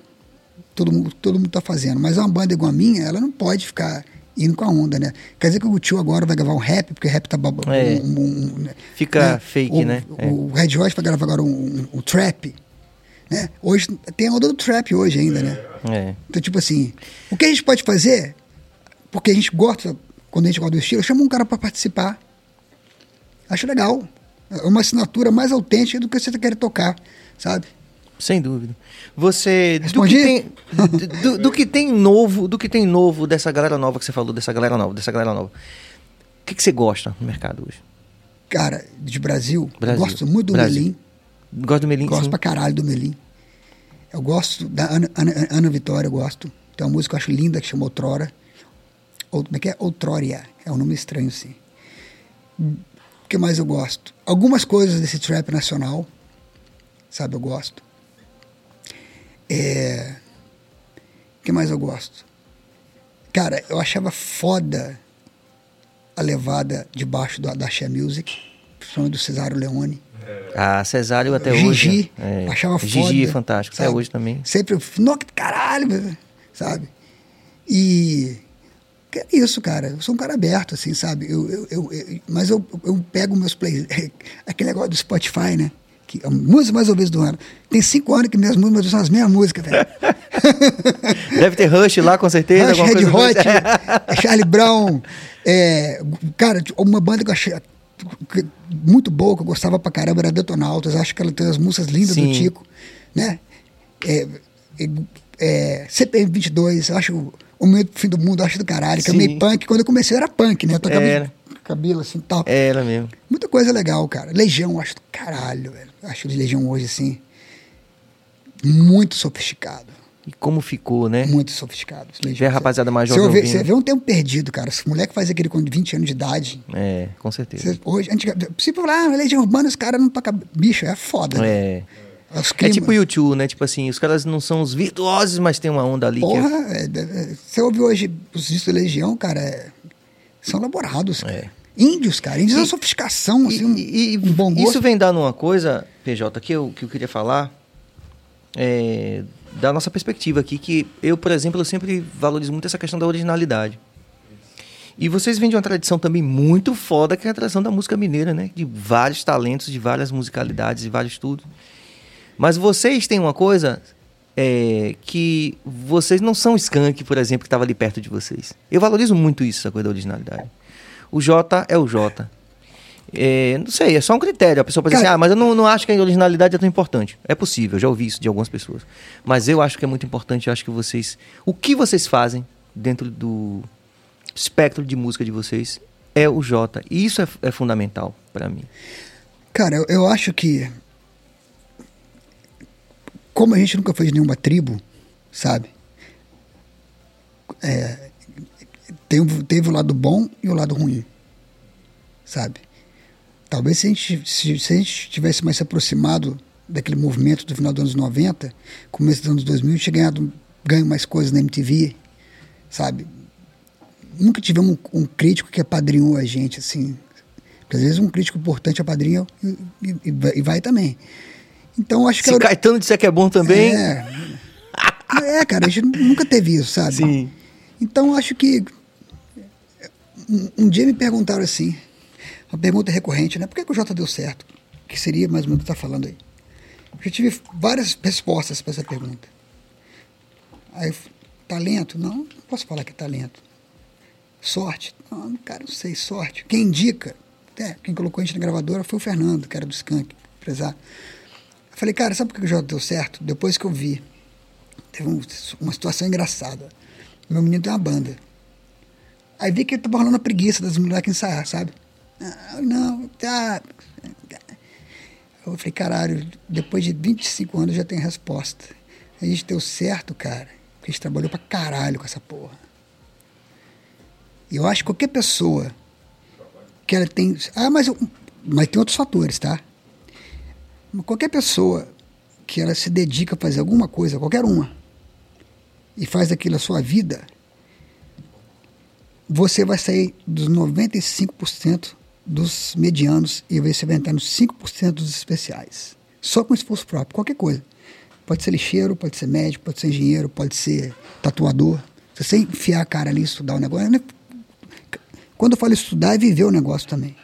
Todo mundo, todo mundo tá fazendo. Mas uma banda igual a minha, ela não pode ficar indo com a onda, né? Quer dizer que o tio agora vai gravar um rap, porque rap tá babo, É. um- um- um- Fica fake, o, né? É. O Red Hot vai gravar agora um, um- um trap. Né? Hoje tem a onda do trap hoje ainda, né? É. Então, tipo assim, o que a gente pode fazer, porque a gente gosta, quando a gente gosta do estilo, chama um cara para participar. Acho legal. É uma assinatura mais autêntica do que você quer tocar, sabe? Sem dúvida. Você. Do que, tem, do, do- que tem novo, do que tem novo dessa galera nova que você falou, dessa galera nova, dessa galera nova. O que, que você gosta no mercado hoje? Cara, de Brasil, Brasil. eu gosto muito do Brasil. Melim. Gosta do Melim? Gosto sim. pra caralho do Melim. Eu gosto da Ana, Ana- Ana Vitória, eu gosto. Tem uma música que eu acho linda que chama Outrora. Ou, como é que é? Outroria. É um nome estranho, sim. O que mais eu gosto? Algumas coisas desse trap nacional, sabe, eu gosto. É... O que mais eu gosto? Cara, eu achava foda a levada debaixo da, da Xé Music, principalmente do Cesário Leone. Ah, Cesário até Gigi, hoje. É. achava foda. Gigi é fantástico, até sabe? hoje também. Sempre, nossa, que caralho, meu", sabe? E é isso, cara. Eu sou um cara aberto, assim, sabe? Eu, eu, eu- eu- mas eu, eu pego meus plays, aquele negócio do Spotify, né? Que, a música mais ouvidas do ano. Tem cinco anos que minhas músicas são as mesmas músicas, velho. Deve ter Rush lá, com certeza. Rush, Red Hot, Charlie Brown. é, cara, uma banda que eu achei muito boa, que eu gostava pra caramba, era Detonautas. Acho que ela tem as músicas lindas Sim. do Tico, né? É, é, é, CPM 22, eu acho o momento do fim do mundo, eu acho do caralho, que é meio punk. Quando eu comecei era punk, né? Eu tocava Era. cabelo assim e tal. É ela mesmo. Muita coisa legal, cara. Legião, acho do caralho, velho. Acho Legião hoje, assim, muito sofisticado. E como ficou, né? Muito sofisticado. Vê a rapaziada mais Você jovem vê, ouvindo. você vê um tempo perdido, cara. Esse moleque faz aquele com 20 anos de idade. É, com certeza. Você, hoje, antiga, se falar, ah, Legião Urbana, os caras não tocam. Bicho, é foda. né? É. É climas. tipo o YouTube, né? Tipo assim, os caras não são os virtuosos, mas tem uma onda ali que Porra, é... é, é, você ouve hoje os discos da Legião, cara, é- são elaborados. cara. É. Índios, cara. Índios é uma E- sofisticação, assim, um, E, e- um bom gosto. isso vem dando uma coisa, PJ, que eu, que eu queria falar, é, da nossa perspectiva aqui, que eu, por exemplo, eu sempre valorizo muito essa questão da originalidade. E vocês vêm de uma tradição também muito foda, que é a tradição da música mineira, né? De vários talentos, de várias musicalidades, de vários tudo. Mas vocês têm uma coisa é, que vocês não são Skank, por exemplo, que estava ali perto de vocês. Eu valorizo muito isso, essa coisa da originalidade. O J é o J. É, não sei, é só um critério. A pessoa pode dizer Cara- assim, ah, mas eu não, não acho que a originalidade é tão importante. É possível, já ouvi isso de algumas pessoas. Mas eu acho que é muito importante, eu acho que vocês. O que vocês fazem dentro do espectro de música de vocês é o J. E isso é, é fundamental para mim. Cara, eu, eu acho que. Como a gente nunca foi de nenhuma tribo, sabe? É, tem, o- teve o lado bom e o lado ruim, sabe? Talvez se a gente, se, se a gente tivesse mais se aproximado daquele movimento do final dos anos 90, começo dos anos 2000, tinha ganhado, ganho mais coisas na MTV, sabe? Nunca tivemos um, um crítico que apadrinhou a gente, assim. Porque às vezes um crítico importante apadrinha e, e, e vai- também. Então, acho que... Se a- Caetano disser que é bom também. é. É, cara, a gente nunca teve isso, sabe? Sim. Então, acho que. Um, dia me perguntaram assim, uma pergunta recorrente, né? Por que, que o Jota deu certo? Que seria mais ou menos o que está falando aí. Eu tive várias respostas para essa pergunta. Aí, talento? Não, não posso falar que é talento. Sorte? Não, cara, não sei, sorte. Quem indica? É, quem colocou a gente na gravadora foi o Fernando, que era do Skank, empresário. Eu falei, cara, sabe por que o Jota deu certo? Depois que eu vi, teve um- uma situação engraçada. Meu menino tem uma banda. Aí vi que tava rolando a preguiça das mulheres ensaiar, sabe? Ah, não, tá. Eu falei, caralho, depois de 25 anos já tem resposta. A gente deu certo, cara, porque a gente trabalhou pra caralho com essa porra. E eu acho que qualquer pessoa que ela tem. Ah, mas, eu- mas tem outros fatores, tá? Qualquer pessoa que ela se dedica a fazer alguma coisa, qualquer uma, e faz aquilo a sua vida, você vai sair dos 95% dos medianos e vai entrar nos 5% dos especiais. Só com esforço próprio, qualquer coisa. Pode ser lixeiro, pode ser médico, pode ser engenheiro, pode ser tatuador. Se você enfiar a cara ali e estudar o negócio. né? Quando eu falo estudar, é viver o negócio também.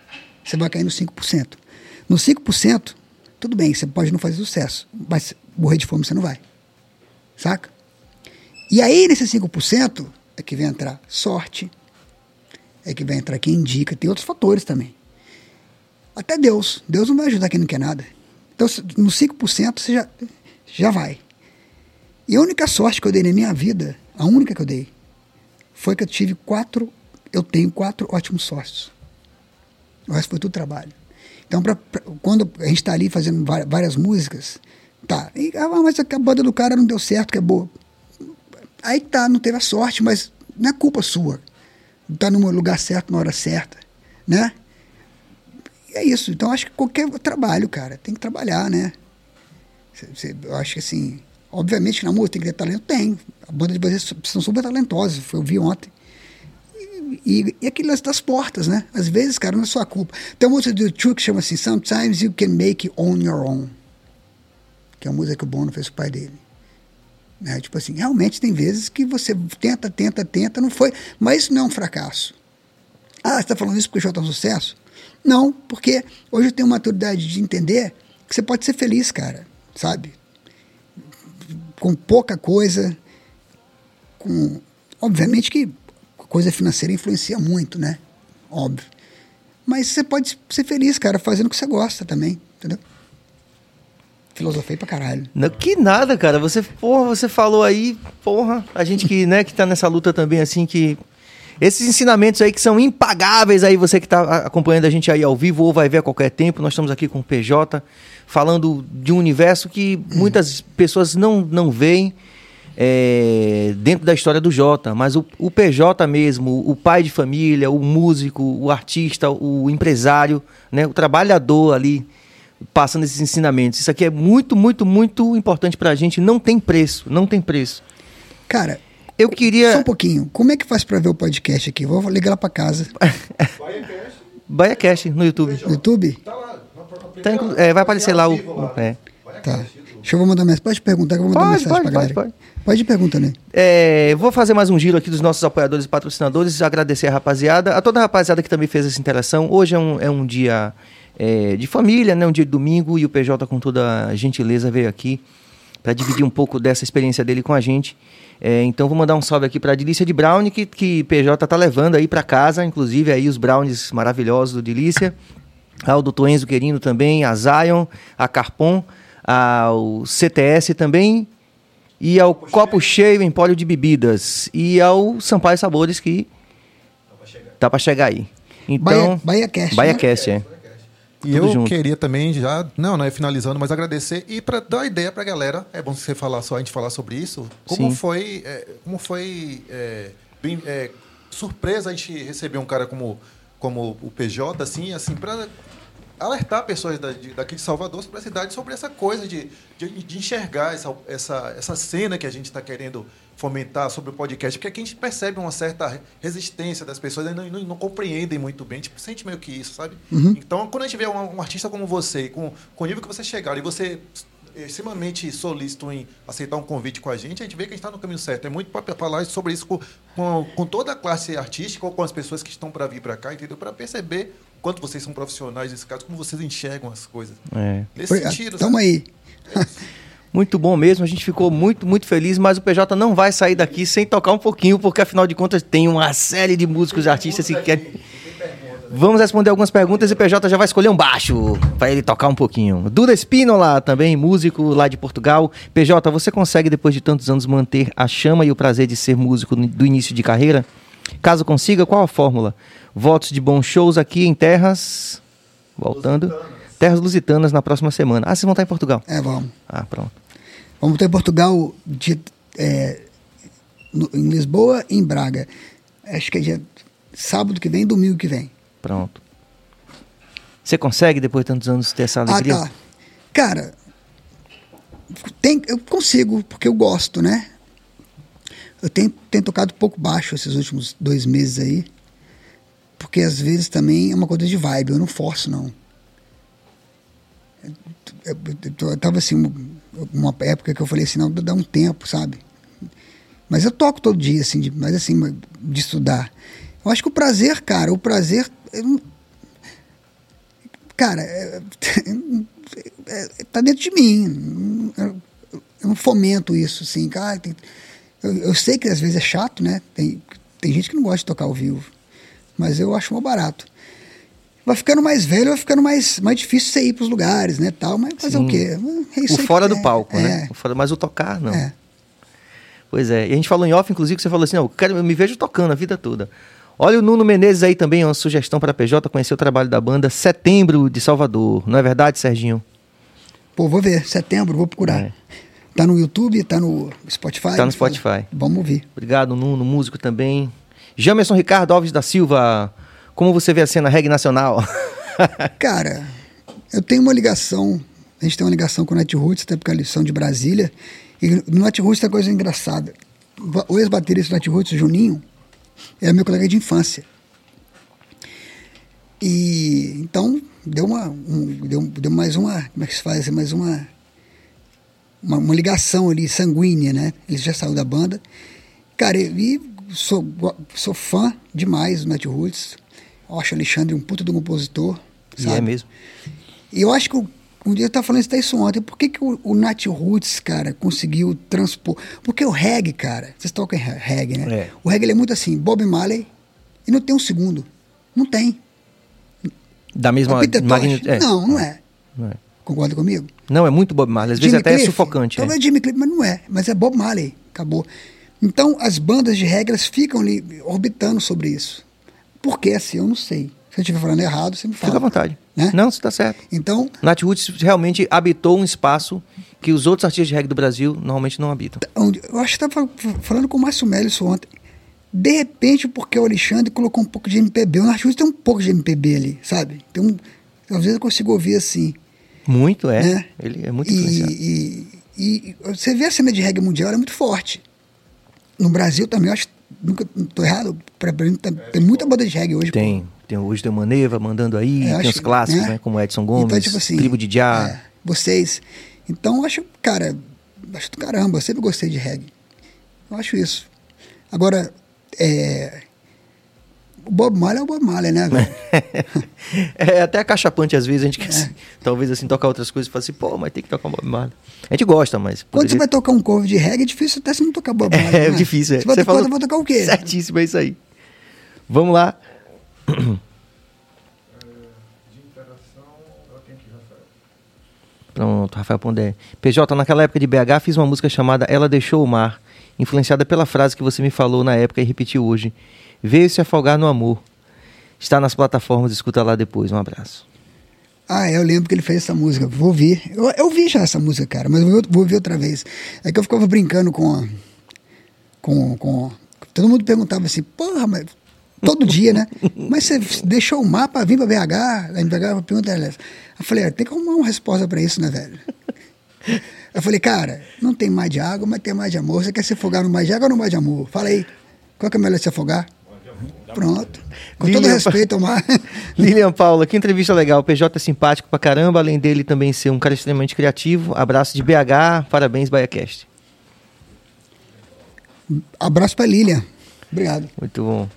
Você vai cair nos 5%. Nos 5%, tudo bem, você pode não fazer sucesso, mas morrer de fome você não vai. Saca? E aí, nesses 5%, é que vem entrar sorte, é que vai entrar quem indica, tem outros fatores também. Até Deus. Deus não vai ajudar quem não quer nada. Então, nos 5% você já, já vai. E a única sorte que eu dei na minha vida, a única que eu dei, foi que eu tive quatro, eu tenho quatro ótimos sócios. O resto foi tudo trabalho. Então, pra, pra- quando a gente está ali fazendo várias músicas, tá, e, ah, mas a banda do cara não deu certo, que é boa. Aí tá, não teve a sorte, mas não é culpa sua. Tá no lugar certo na hora certa, né? E é isso. Então, acho que qualquer trabalho, cara, tem que trabalhar, né? Cê- cê- eu acho que assim, obviamente na música tem que ter talento, tem. A banda de vocês são super talentosos, eu vi ontem. E, e, e aquele lance das portas, né? Às vezes, cara, não é sua culpa. Tem uma música do Chu que chama assim, Sometimes You Can Make It On Your Own. Que é a música que o Bono fez com o pai dele. Né? Tipo assim, realmente tem vezes que você tenta, tenta, tenta, não foi. Mas isso não é um fracasso. Ah, você está falando isso porque o show está um sucesso? Não, porque hoje eu tenho maturidade de entender que você pode ser feliz, cara, sabe? Com pouca coisa, com. Obviamente que coisa financeira influencia muito, né? Óbvio. Mas você pode ser feliz, cara, fazendo o que você gosta também, entendeu? Filosofei pra caralho. Não, que nada, cara. Você, porra, você falou aí, porra, a gente que, né, que tá nessa luta também, assim, que. Esses ensinamentos aí que são impagáveis aí, você que tá acompanhando a gente aí ao vivo ou vai ver a qualquer tempo, nós estamos aqui com o PJ, falando de um universo que muitas pessoas não, não veem é, dentro da história do Jota, mas o, o PJ mesmo, o pai de família, o músico, o artista, o empresário, né, o trabalhador ali, passando esses ensinamentos. Isso aqui é muito, muito, muito importante pra gente. Não tem preço, não tem preço. Cara, Eu queria. só um pouquinho. Como é que faz pra ver o podcast aqui? Vou ligar lá pra casa. BaiaCast no YouTube. No YouTube? Tá inclu- é, vai aparecer lá o. é. Tá. Deixa eu vou mandar mensagem. Pode perguntar que eu vou mandar Pode, mensagem pode, pra pode, galera. Pode ir perguntando aí. É, vou fazer mais um giro aqui dos nossos apoiadores e patrocinadores, agradecer a rapaziada, a toda a rapaziada que também fez essa interação. Hoje é um, é um dia é, de família, né? um dia de domingo, e o PJ, com toda a gentileza, veio aqui para dividir um pouco dessa experiência dele com a gente. É, então vou mandar um salve aqui para a Delícia de Brownie, que, que PJ tá levando aí para casa, inclusive aí os brownies maravilhosos do Delícia. Ao Dr. Enzo Querino também, a Zion, a Carpon, ao CTS também, e ao Copo Cheio Empório de Bebidas, e ao Sampaio Sabores, que tá para chegar aí. Então, Bahia- BahiaCast, Bahia né? Cast, é. E Tudo eu junto. queria também já, não, não é finalizando, mas agradecer e para dar uma ideia para a galera. É bom você falar só a gente falar sobre isso. Como Sim. foi, é, como foi é, bem, é, surpresa a gente receber um cara como como o PJ assim, assim para alertar pessoas da- de- daqui de Salvador sobre a cidade sobre essa coisa de, de, de enxergar essa, essa, essa cena que a gente está querendo fomentar sobre o podcast, porque aqui a gente percebe uma certa resistência das pessoas, ainda não, não, não compreendem muito bem, tipo, sente meio que isso, sabe? Então, quando a gente vê um, um artista como você, com, com o nível que você chegar, e você é extremamente solícito em aceitar um convite com a gente, a gente vê que a gente está no caminho certo. É muito para falar sobre isso com, com, com toda a classe artística ou com as pessoas que estão para vir para cá, entendeu? Para perceber o quanto vocês são profissionais nesse caso, como vocês enxergam as coisas. É. Nesse Obrigado. sentido, Tamo sabe? aí. Muito bom mesmo, a gente ficou muito, muito feliz, mas o PJ não vai sair daqui sem tocar um pouquinho, porque afinal de contas tem uma série de músicos e artistas que querem. Vamos responder algumas perguntas e o PJ já vai escolher um baixo para ele tocar um pouquinho. Duda Espínola, também músico lá de Portugal. PJ, você consegue, depois de tantos anos, manter a chama e o prazer de ser músico do início de carreira? Caso consiga, qual a fórmula? Votos de bons shows aqui em terras. Voltando. Terras Lusitanas na próxima semana. Ah, vocês vão estar em Portugal. É, vamos. Ah, pronto. Vamos ter em Portugal de, é, no- em Lisboa e em Braga. Acho que é dia sábado que vem e domingo que vem. Pronto. Você consegue, depois de tantos anos, ter essa alegria? Ah, tá. Cara, tem, eu consigo, porque eu gosto, né? Eu tenho, tenho tocado pouco baixo esses últimos dois meses aí. Porque às vezes também é uma coisa de vibe, eu não forço, não. Eu, tava assim, uma época que eu falei assim, não, dá um tempo, sabe? Mas eu toco todo dia, assim, de, mas assim, de estudar. Eu acho que o prazer, cara, o prazer. eu- cara, é, é, tá dentro de mim. Eu, não fomento isso, assim, cara. tem- eu, eu sei que às vezes é chato, né? Tem, tem gente que não gosta de tocar ao vivo. Mas eu acho mó barato. Vai ficando mais velho, vai ficando mais, mais difícil você ir pros lugares, né? Tal, mas fazer o Sim. quê? É isso O fora do palco, é, né? O fora- mas o tocar, não. É. Pois é. E a gente falou em off, inclusive, que você falou assim: não, eu, quero, eu me vejo tocando a vida toda. Olha o Nuno Menezes aí também, uma sugestão para a PJ, conhecer o trabalho da banda Setembro de Salvador. Não é verdade, Serginho? Pô, vou ver, setembro, vou procurar. É. Tá no YouTube, tá no Spotify? Tá no Spotify. Vamos ouvir. Obrigado, Nuno, músico também. Jamerson Ricardo Alves da Silva, como você vê a cena reggae nacional? Cara, eu tenho uma ligação, a gente tem uma ligação com o Netroots, até porque eles são de Brasília, e no Netroots tem uma coisa engraçada. O ex-baterista do Netroots, Juninho, era meu colega de infância. E então deu uma, um- deu, deu mais uma, como é que se faz? Mais uma, uma, uma ligação ali sanguínea, né? Ele já saiu da banda. Cara, e sou, sou fã demais do Netroots. Acho o Alexandre um puta de um compositor. E sabe? é mesmo. E eu acho que o- um dia eu estava falando isso até isso ontem. Por que, que o, o Nat Roots, cara, conseguiu transpor? Porque o reggae, cara, vocês tocam reggae, né? É. O reggae é muito assim, Bob Marley, e não tem um segundo. Não tem. Da mesma É magnitude. é. Não, não é. Não é. Concorda comigo? Não, é muito Bob Marley. Às vezes Jimmy até é Cliff? sufocante. Talvez é. Jimmy Cliff, mas não é. Mas é Bob Marley. Acabou. Então, as bandas de regras ficam ali orbitando sobre isso. Por que assim? Eu não sei. Se eu estiver falando errado, você me fala. Fica à vontade. Né? Não, você tá certo. Então, Nat Roots realmente habitou um espaço que os outros artistas de reggae do Brasil normalmente não habitam. eu acho que estava falando com o Márcio Melo isso ontem. De repente, porque o Alexandre colocou um pouco de MPB, o Narcus tem um pouco de MPB ali, sabe? Tem um, às vezes eu consigo ouvir assim. Muito, é. né? Ele é muito e, e, e você vê a cena de reggae mundial, ela é muito forte. No Brasil também, eu acho, nunca estou errado, pra, pra tem, tem muita banda de reggae hoje. pô. Tem, tem hoje tem o Maneva mandando aí, É, tem os clássicos, né? né? Como Edson Gomes, Então, tipo assim, Tribo de Já. é, vocês. Então, eu acho, cara, acho do caramba, eu sempre gostei de reggae. Eu acho isso. Agora, é, o Bob Marley é o Bob Marley, né, velho? é até acachapante às vezes, a gente quer É. assim, talvez assim tocar outras coisas e falar assim, pô, mas tem que tocar um Bob Marley. A gente gosta, mas. Quando poderia- você vai tocar um cover de reggae, é difícil até você não tocar Bob Marley. É né? difícil, é. Você vai, Você tocar, falou- vai tocar o quê? Certíssimo, é isso aí. Vamos lá. Pronto, Rafael Pondé. PJ, naquela época de BH, fiz uma música chamada Ela Deixou o Mar, influenciada pela frase que você me falou na época e repetiu hoje. Veio se afogar no amor. Está nas plataformas, escuta lá depois. Um abraço. Ah, eu lembro que ele fez essa música. Vou ouvir. Eu, eu vi já essa música, cara, mas vou, vou ouvir outra vez. É que eu ficava brincando com. a- com, com todo mundo perguntava assim, porra, mas. Todo dia, né? Mas você deixou o mar pra vir pra BH? Aí BH pergunta ela. Eu falei, ah, tem que arrumar uma resposta pra isso, né, velho? Eu falei, cara, não tem mar de água, mas tem mar de amor. Você quer se afogar no mar de água ou no mar de amor? Fala aí, qual que é melhor se afogar? Pronto. Com todo Lilian- respeito ao mar. Lilian Paula, que entrevista legal. O PJ é simpático pra caramba, além dele também ser um cara extremamente criativo. Abraço de BH, parabéns, BaiaCast. Abraço pra Lilian. Obrigado. Muito bom.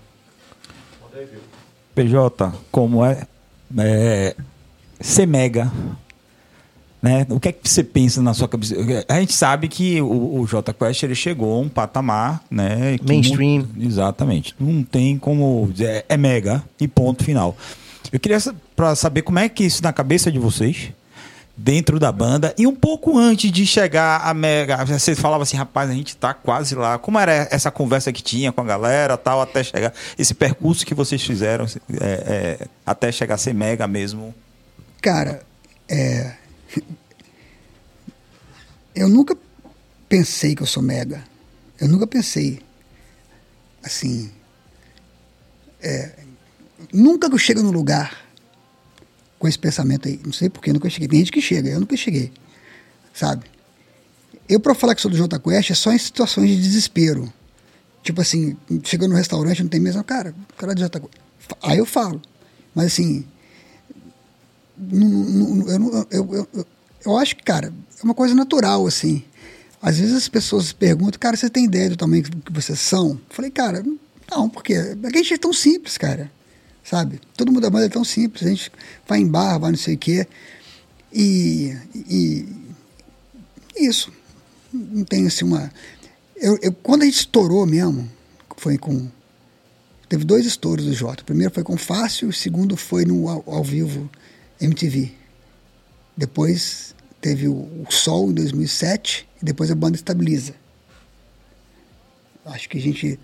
PJ, como é, é ser mega, né? O que é que você pensa na sua cabeça? A gente sabe que o, o J Quest ele chegou a um patamar, né? que Mainstream. exatamente. Não tem como dizer, é mega e ponto final. Eu queria pra saber como é que isso na cabeça de vocês dentro da banda e um pouco antes de chegar a mega, você falava assim, rapaz, a gente tá quase lá. Como era essa conversa que tinha com a galera, tal, até chegar esse percurso que vocês fizeram é, é, até chegar a ser mega mesmo? Cara, é... eu nunca pensei que eu sou mega. Eu nunca pensei assim. é, Nunca que eu chego no lugar com esse pensamento aí. Não sei porquê, nunca cheguei. Tem gente que chega, eu nunca cheguei. Sabe? Eu, pra falar que sou do Jota Quest, é só em situações de desespero. Tipo assim, chegando no restaurante, não tem mesa, cara, o cara é do Jota Quest. Aí eu falo. Mas assim, eu, eu, eu, eu, acho que, cara, é uma coisa natural, assim. Às vezes as pessoas perguntam, cara, você tem ideia do tamanho que vocês são? Eu falei, cara, não, porque a gente é tão simples, cara. Sabe? Todo mundo da banda é tão simples. A gente vai em bar, vai não sei o quê. E, e isso. Não tem assim uma. Eu, eu- quando a gente estourou mesmo, foi com. Teve dois estouros do Jota. O primeiro foi com Fácil, o segundo foi no ao, ao vivo MTV. Depois teve o, o Sol em 2007 e depois a banda estabiliza. Acho que a gente.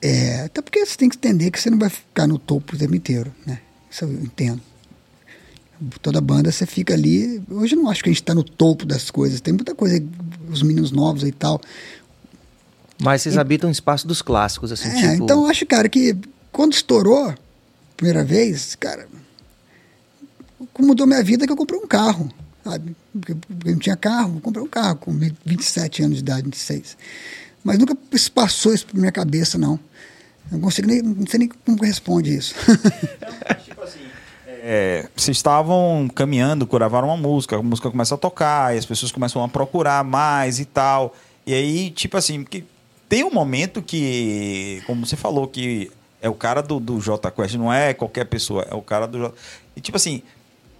É, até porque você tem que entender que você não vai ficar no topo o tempo inteiro, né? Isso eu entendo. Toda banda você fica ali. Hoje eu não acho que a gente está no topo das coisas. Tem muita coisa, os meninos novos e tal. Mas vocês habitam o espaço dos clássicos, assim, É, tipo... então eu acho, cara, que quando estourou, primeira vez, cara, mudou minha vida é que eu comprei um carro, sabe? Porque, eu não tinha carro, comprei um carro com 27 anos de idade, 26. Mas nunca passou isso por minha cabeça, não. Eu não consigo nem, não sei nem como responde isso. Tipo assim, é, vocês estavam caminhando, gravaram uma música, a música começa a tocar, e as pessoas começam a procurar mais e tal. E aí, tipo assim, que tem um momento que, como você falou, que é o cara do, do J Quest, não é qualquer pessoa, é o cara do J. E tipo assim,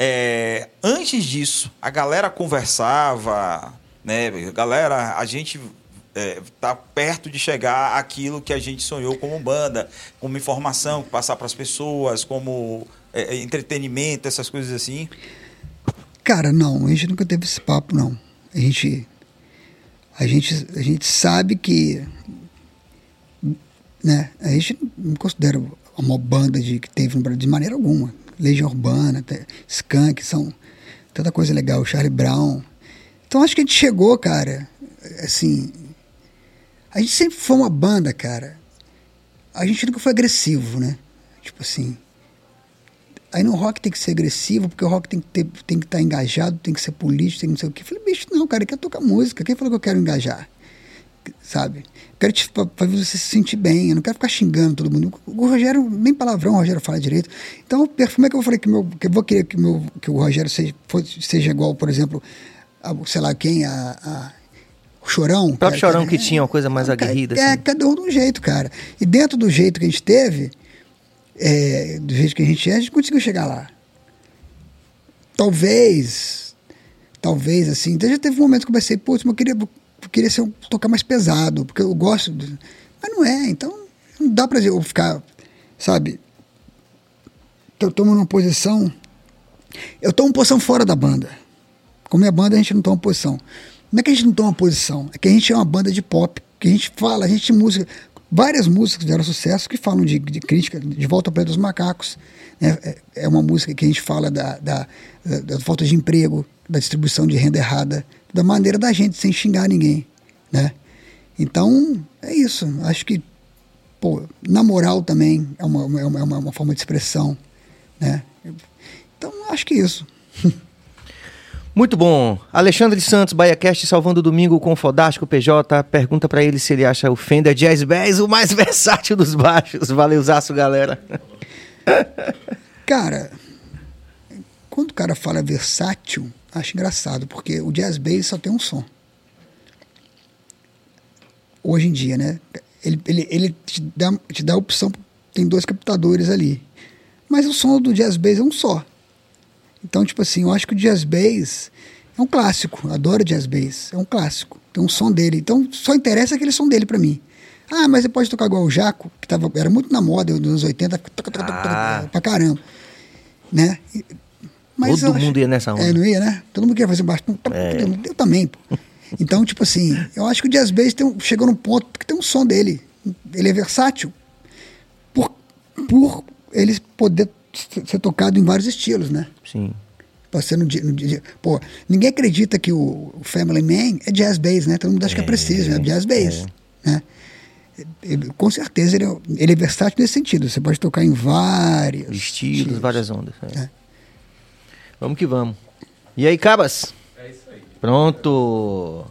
é, antes disso, a galera conversava, né? Galera, a gente é, tá perto de chegar àquilo que a gente sonhou como banda, como informação, passar para as pessoas, como é, é, entretenimento, essas coisas assim. Cara, não, a gente nunca teve esse papo, não. A gente, a gente, a gente sabe que, né? A gente não considera uma banda de, que teve no Brasil de maneira alguma. Legião Urbana, Skank, são tanta coisa legal, Charlie Brown. Então acho que a gente chegou, cara, assim, a gente sempre foi uma banda, cara. A gente nunca foi agressivo, né? Tipo assim, Aí no rock tem que ser agressivo, porque o rock tem que ter, tem que estar engajado, tem que ser político, tem que não sei o quê. Eu falei, bicho, não, cara, eu quero tocar música. Quem falou que eu quero engajar? Sabe? Eu quero te, pra você se sentir bem, eu não quero ficar xingando todo mundo. O Rogério, nem palavrão o Rogério fala direito. Então, como é que eu falei que, meu, que eu vou querer que, meu, que o Rogério seja, fosse- seja igual, por exemplo, a, sei lá quem, a, a- o Chorão? O próprio Chorão que tinha uma coisa mais Cara, aguerrida, É, assim. cada um de um jeito, cara. E dentro do jeito que a gente teve, é, do jeito que a gente é, a gente conseguiu chegar lá. Talvez, talvez assim, então já teve um momento que eu pensei, putz, mas eu queria, queria ser um, tocar mais pesado, porque eu gosto, de- mas não é, então não dá pra eu ficar, sabe, eu tomo numa posição, eu tomo posição fora da banda. Com minha banda a gente não toma posição. Não é que a gente não toma posição, é que a gente é uma banda de pop, que a gente fala, a gente música, várias músicas fizeram sucesso que falam de, de crítica, de volta para dos macacos. né? É, é uma música que a gente fala da, da, da, da falta de emprego, da distribuição de renda errada, da maneira da gente sem xingar ninguém, né? Então é isso. Acho que pô, na moral também é uma, é uma, é uma, uma forma de expressão, né? Então acho que isso. Muito bom. Alexandre Santos, BaiaCast, salvando o domingo com o Fodástico PJ. Pergunta pra ele se ele acha o Fender Jazz Bass o mais versátil dos baixos. Valeuzaço, galera. Cara, quando o cara fala versátil, acho engraçado, porque o jazz bass só tem um som. Hoje em dia, né? Ele, ele, ele te, dá, te dá a opção, tem dois captadores ali. Mas o som do jazz bass é um só. Então, tipo assim, eu acho que o jazz bass é um clássico. Adoro jazz bass. É um clássico. Tem um som dele. Então, só interessa aquele som dele pra mim. Ah, mas você pode tocar igual o Jaco, que tava, era muito na moda nos anos 80, toca, toca, toca, toca, Ah. pra caramba. Né? E- Todo eu acho- mundo ia nessa onda. É, não ia, né? Todo mundo queria fazer baixo. Eu também, pô. Então, tipo assim, eu acho que o jazz bass tem um- chegou num ponto que tem um som dele. Ele é versátil por, por ele poder ser tocado em vários estilos, né? Sim. Pode ser no Pô, ninguém acredita que o, Family Man é jazz bass, né? Todo mundo acha que é preciso, é jazz bass, né? Ele- com certeza ele é, ele é versátil nesse sentido. Você pode tocar em vários Estilos, várias ondas. é. Vamos que vamos. E aí, Cabas? É isso aí. Pronto.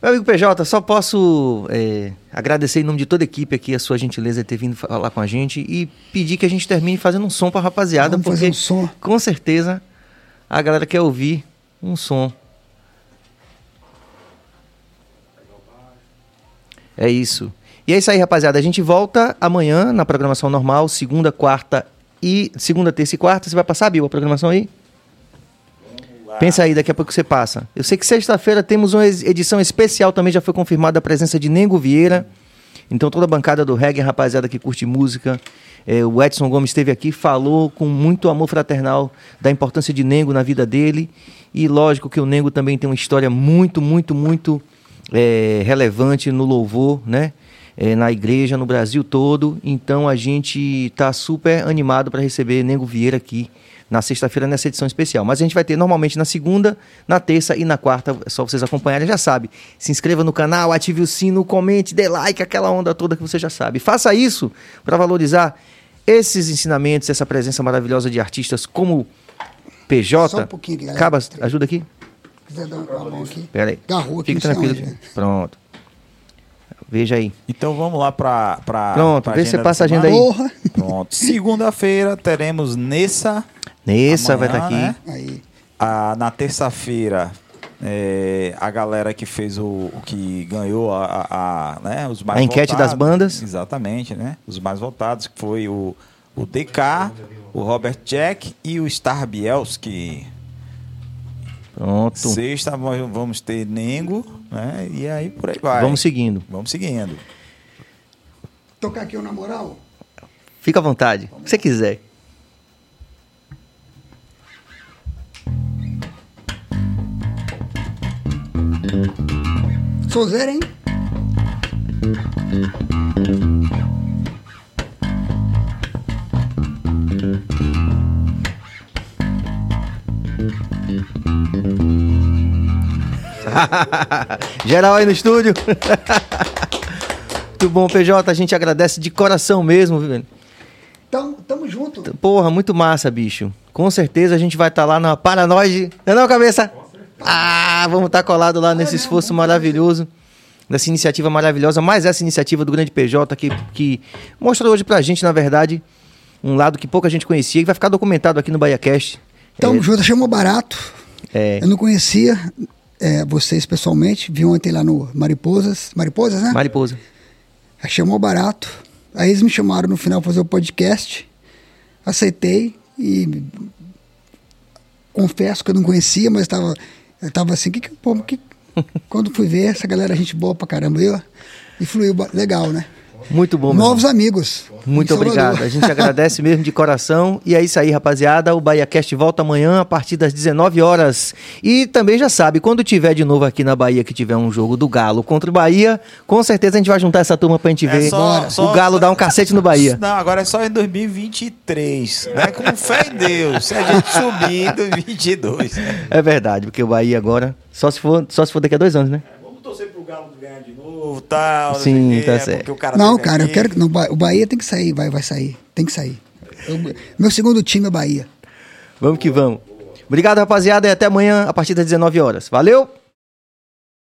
Meu amigo PJ, só posso é, agradecer em nome de toda a equipe aqui a sua gentileza de ter vindo falar com a gente e pedir que a gente termine fazendo um som pra rapaziada, Vamos porque fazer um som. com certeza a galera quer ouvir um som. É isso. E é isso aí, rapaziada. A gente volta amanhã na programação normal, segunda, quarta e. Segunda, terça e quarta. Você vai passar, Bill, a programação aí? Pensa aí, daqui a pouco você passa. Eu sei que sexta-feira temos uma edição especial também, já foi confirmada a presença de Nengo Vieira. Então toda a bancada do reggae, rapaziada que curte música. É, o Edson Gomes esteve aqui, falou com muito amor fraternal da importância de Nengo na vida dele. E lógico que o Nengo também tem uma história muito, muito, muito é, relevante no louvor, né? É, na igreja, no Brasil todo. Então a gente está super animado para receber Nengo Vieira aqui na sexta-feira nessa edição especial. Mas a gente vai ter normalmente na segunda, na terça e na quarta. É só vocês acompanharem, já sabe. Se inscreva no canal, ative o sino, comente, dê like, aquela onda toda que você já sabe. Faça isso para valorizar esses ensinamentos, essa presença maravilhosa de artistas como PJ. Só um pouquinho, galera. Cabas, ajuda aqui. Se quiser dar uma mão aqui. Pera aí. Garrou aqui, Fique tranquilo. né? Pronto. Veja aí. Então vamos lá para Pronto, pra vê se você passa a agenda aí. Porra! Pronto. Segunda-feira teremos Nessa. Nessa vai estar aqui. né? Aí. Ah, na terça-feira, é, a galera que fez o, o que ganhou a, a- a, né, os mais A enquete votados. das bandas. Exatamente, né? Os mais votados, que foi o, o DK, o Robert Jack e o Star Bielski. Pronto. Sexta vamos ter Nengo, né? E aí por aí vai. Vamos seguindo. Vamos seguindo. Tocar aqui o na moral? Fica à vontade. O que você quiser. Sou zero, hein? Geral aí no estúdio. Muito bom, PJ. A gente agradece de coração mesmo, viu? Tamo, tamo junto. Porra, muito massa, bicho. Com certeza a gente vai estar lá na Paranoide. Não é não, cabeça? Ah, vamos estar colado lá nesse esforço maravilhoso. Dessa iniciativa maravilhosa. Mais essa iniciativa do grande PJ que, que mostrou hoje pra gente, na verdade, um lado que pouca gente conhecia e vai ficar documentado aqui no BahiaCast. Tamo junto, chamou barato. É, Eu não conhecia é, vocês pessoalmente. Vi ontem lá no Mariposas. Mariposas, né? mariposa. Aí chamou barato. Aí eles me chamaram no final pra fazer o podcast. Aceitei e confesso que eu não conhecia, mas estava eu tava assim, que que pô, que quando fui ver essa galera gente boa pra caramba, eu e fluiu legal, né? Muito bom, meu Novos irmão. amigos. Muito Salvador. obrigado. A gente agradece mesmo de coração. E é isso aí, rapaziada. O BahiaCast volta amanhã a partir das 19 horas. E também já sabe, quando tiver de novo aqui na Bahia, que tiver um jogo do Galo contra o Bahia, com certeza a gente vai juntar essa turma pra gente É ver só- só- o Galo dar um cacete no Bahia. Não, agora é só em 2023. Né? Com fé em Deus. Se a gente subir em 2022. É verdade, porque o Bahia agora, só se for, só se for daqui a dois anos, né? Torcer pro Galo ganhar de novo, tal. não Sim, sei o quê, tá é certo. o cara Não, teve cara, eu quero que não, o Bahia tem que sair, vai, vai sair, tem que sair. Eu- meu segundo time é Bahia. Vamos que vamos. Obrigado, rapaziada, e até amanhã a partir das 19 horas. Valeu!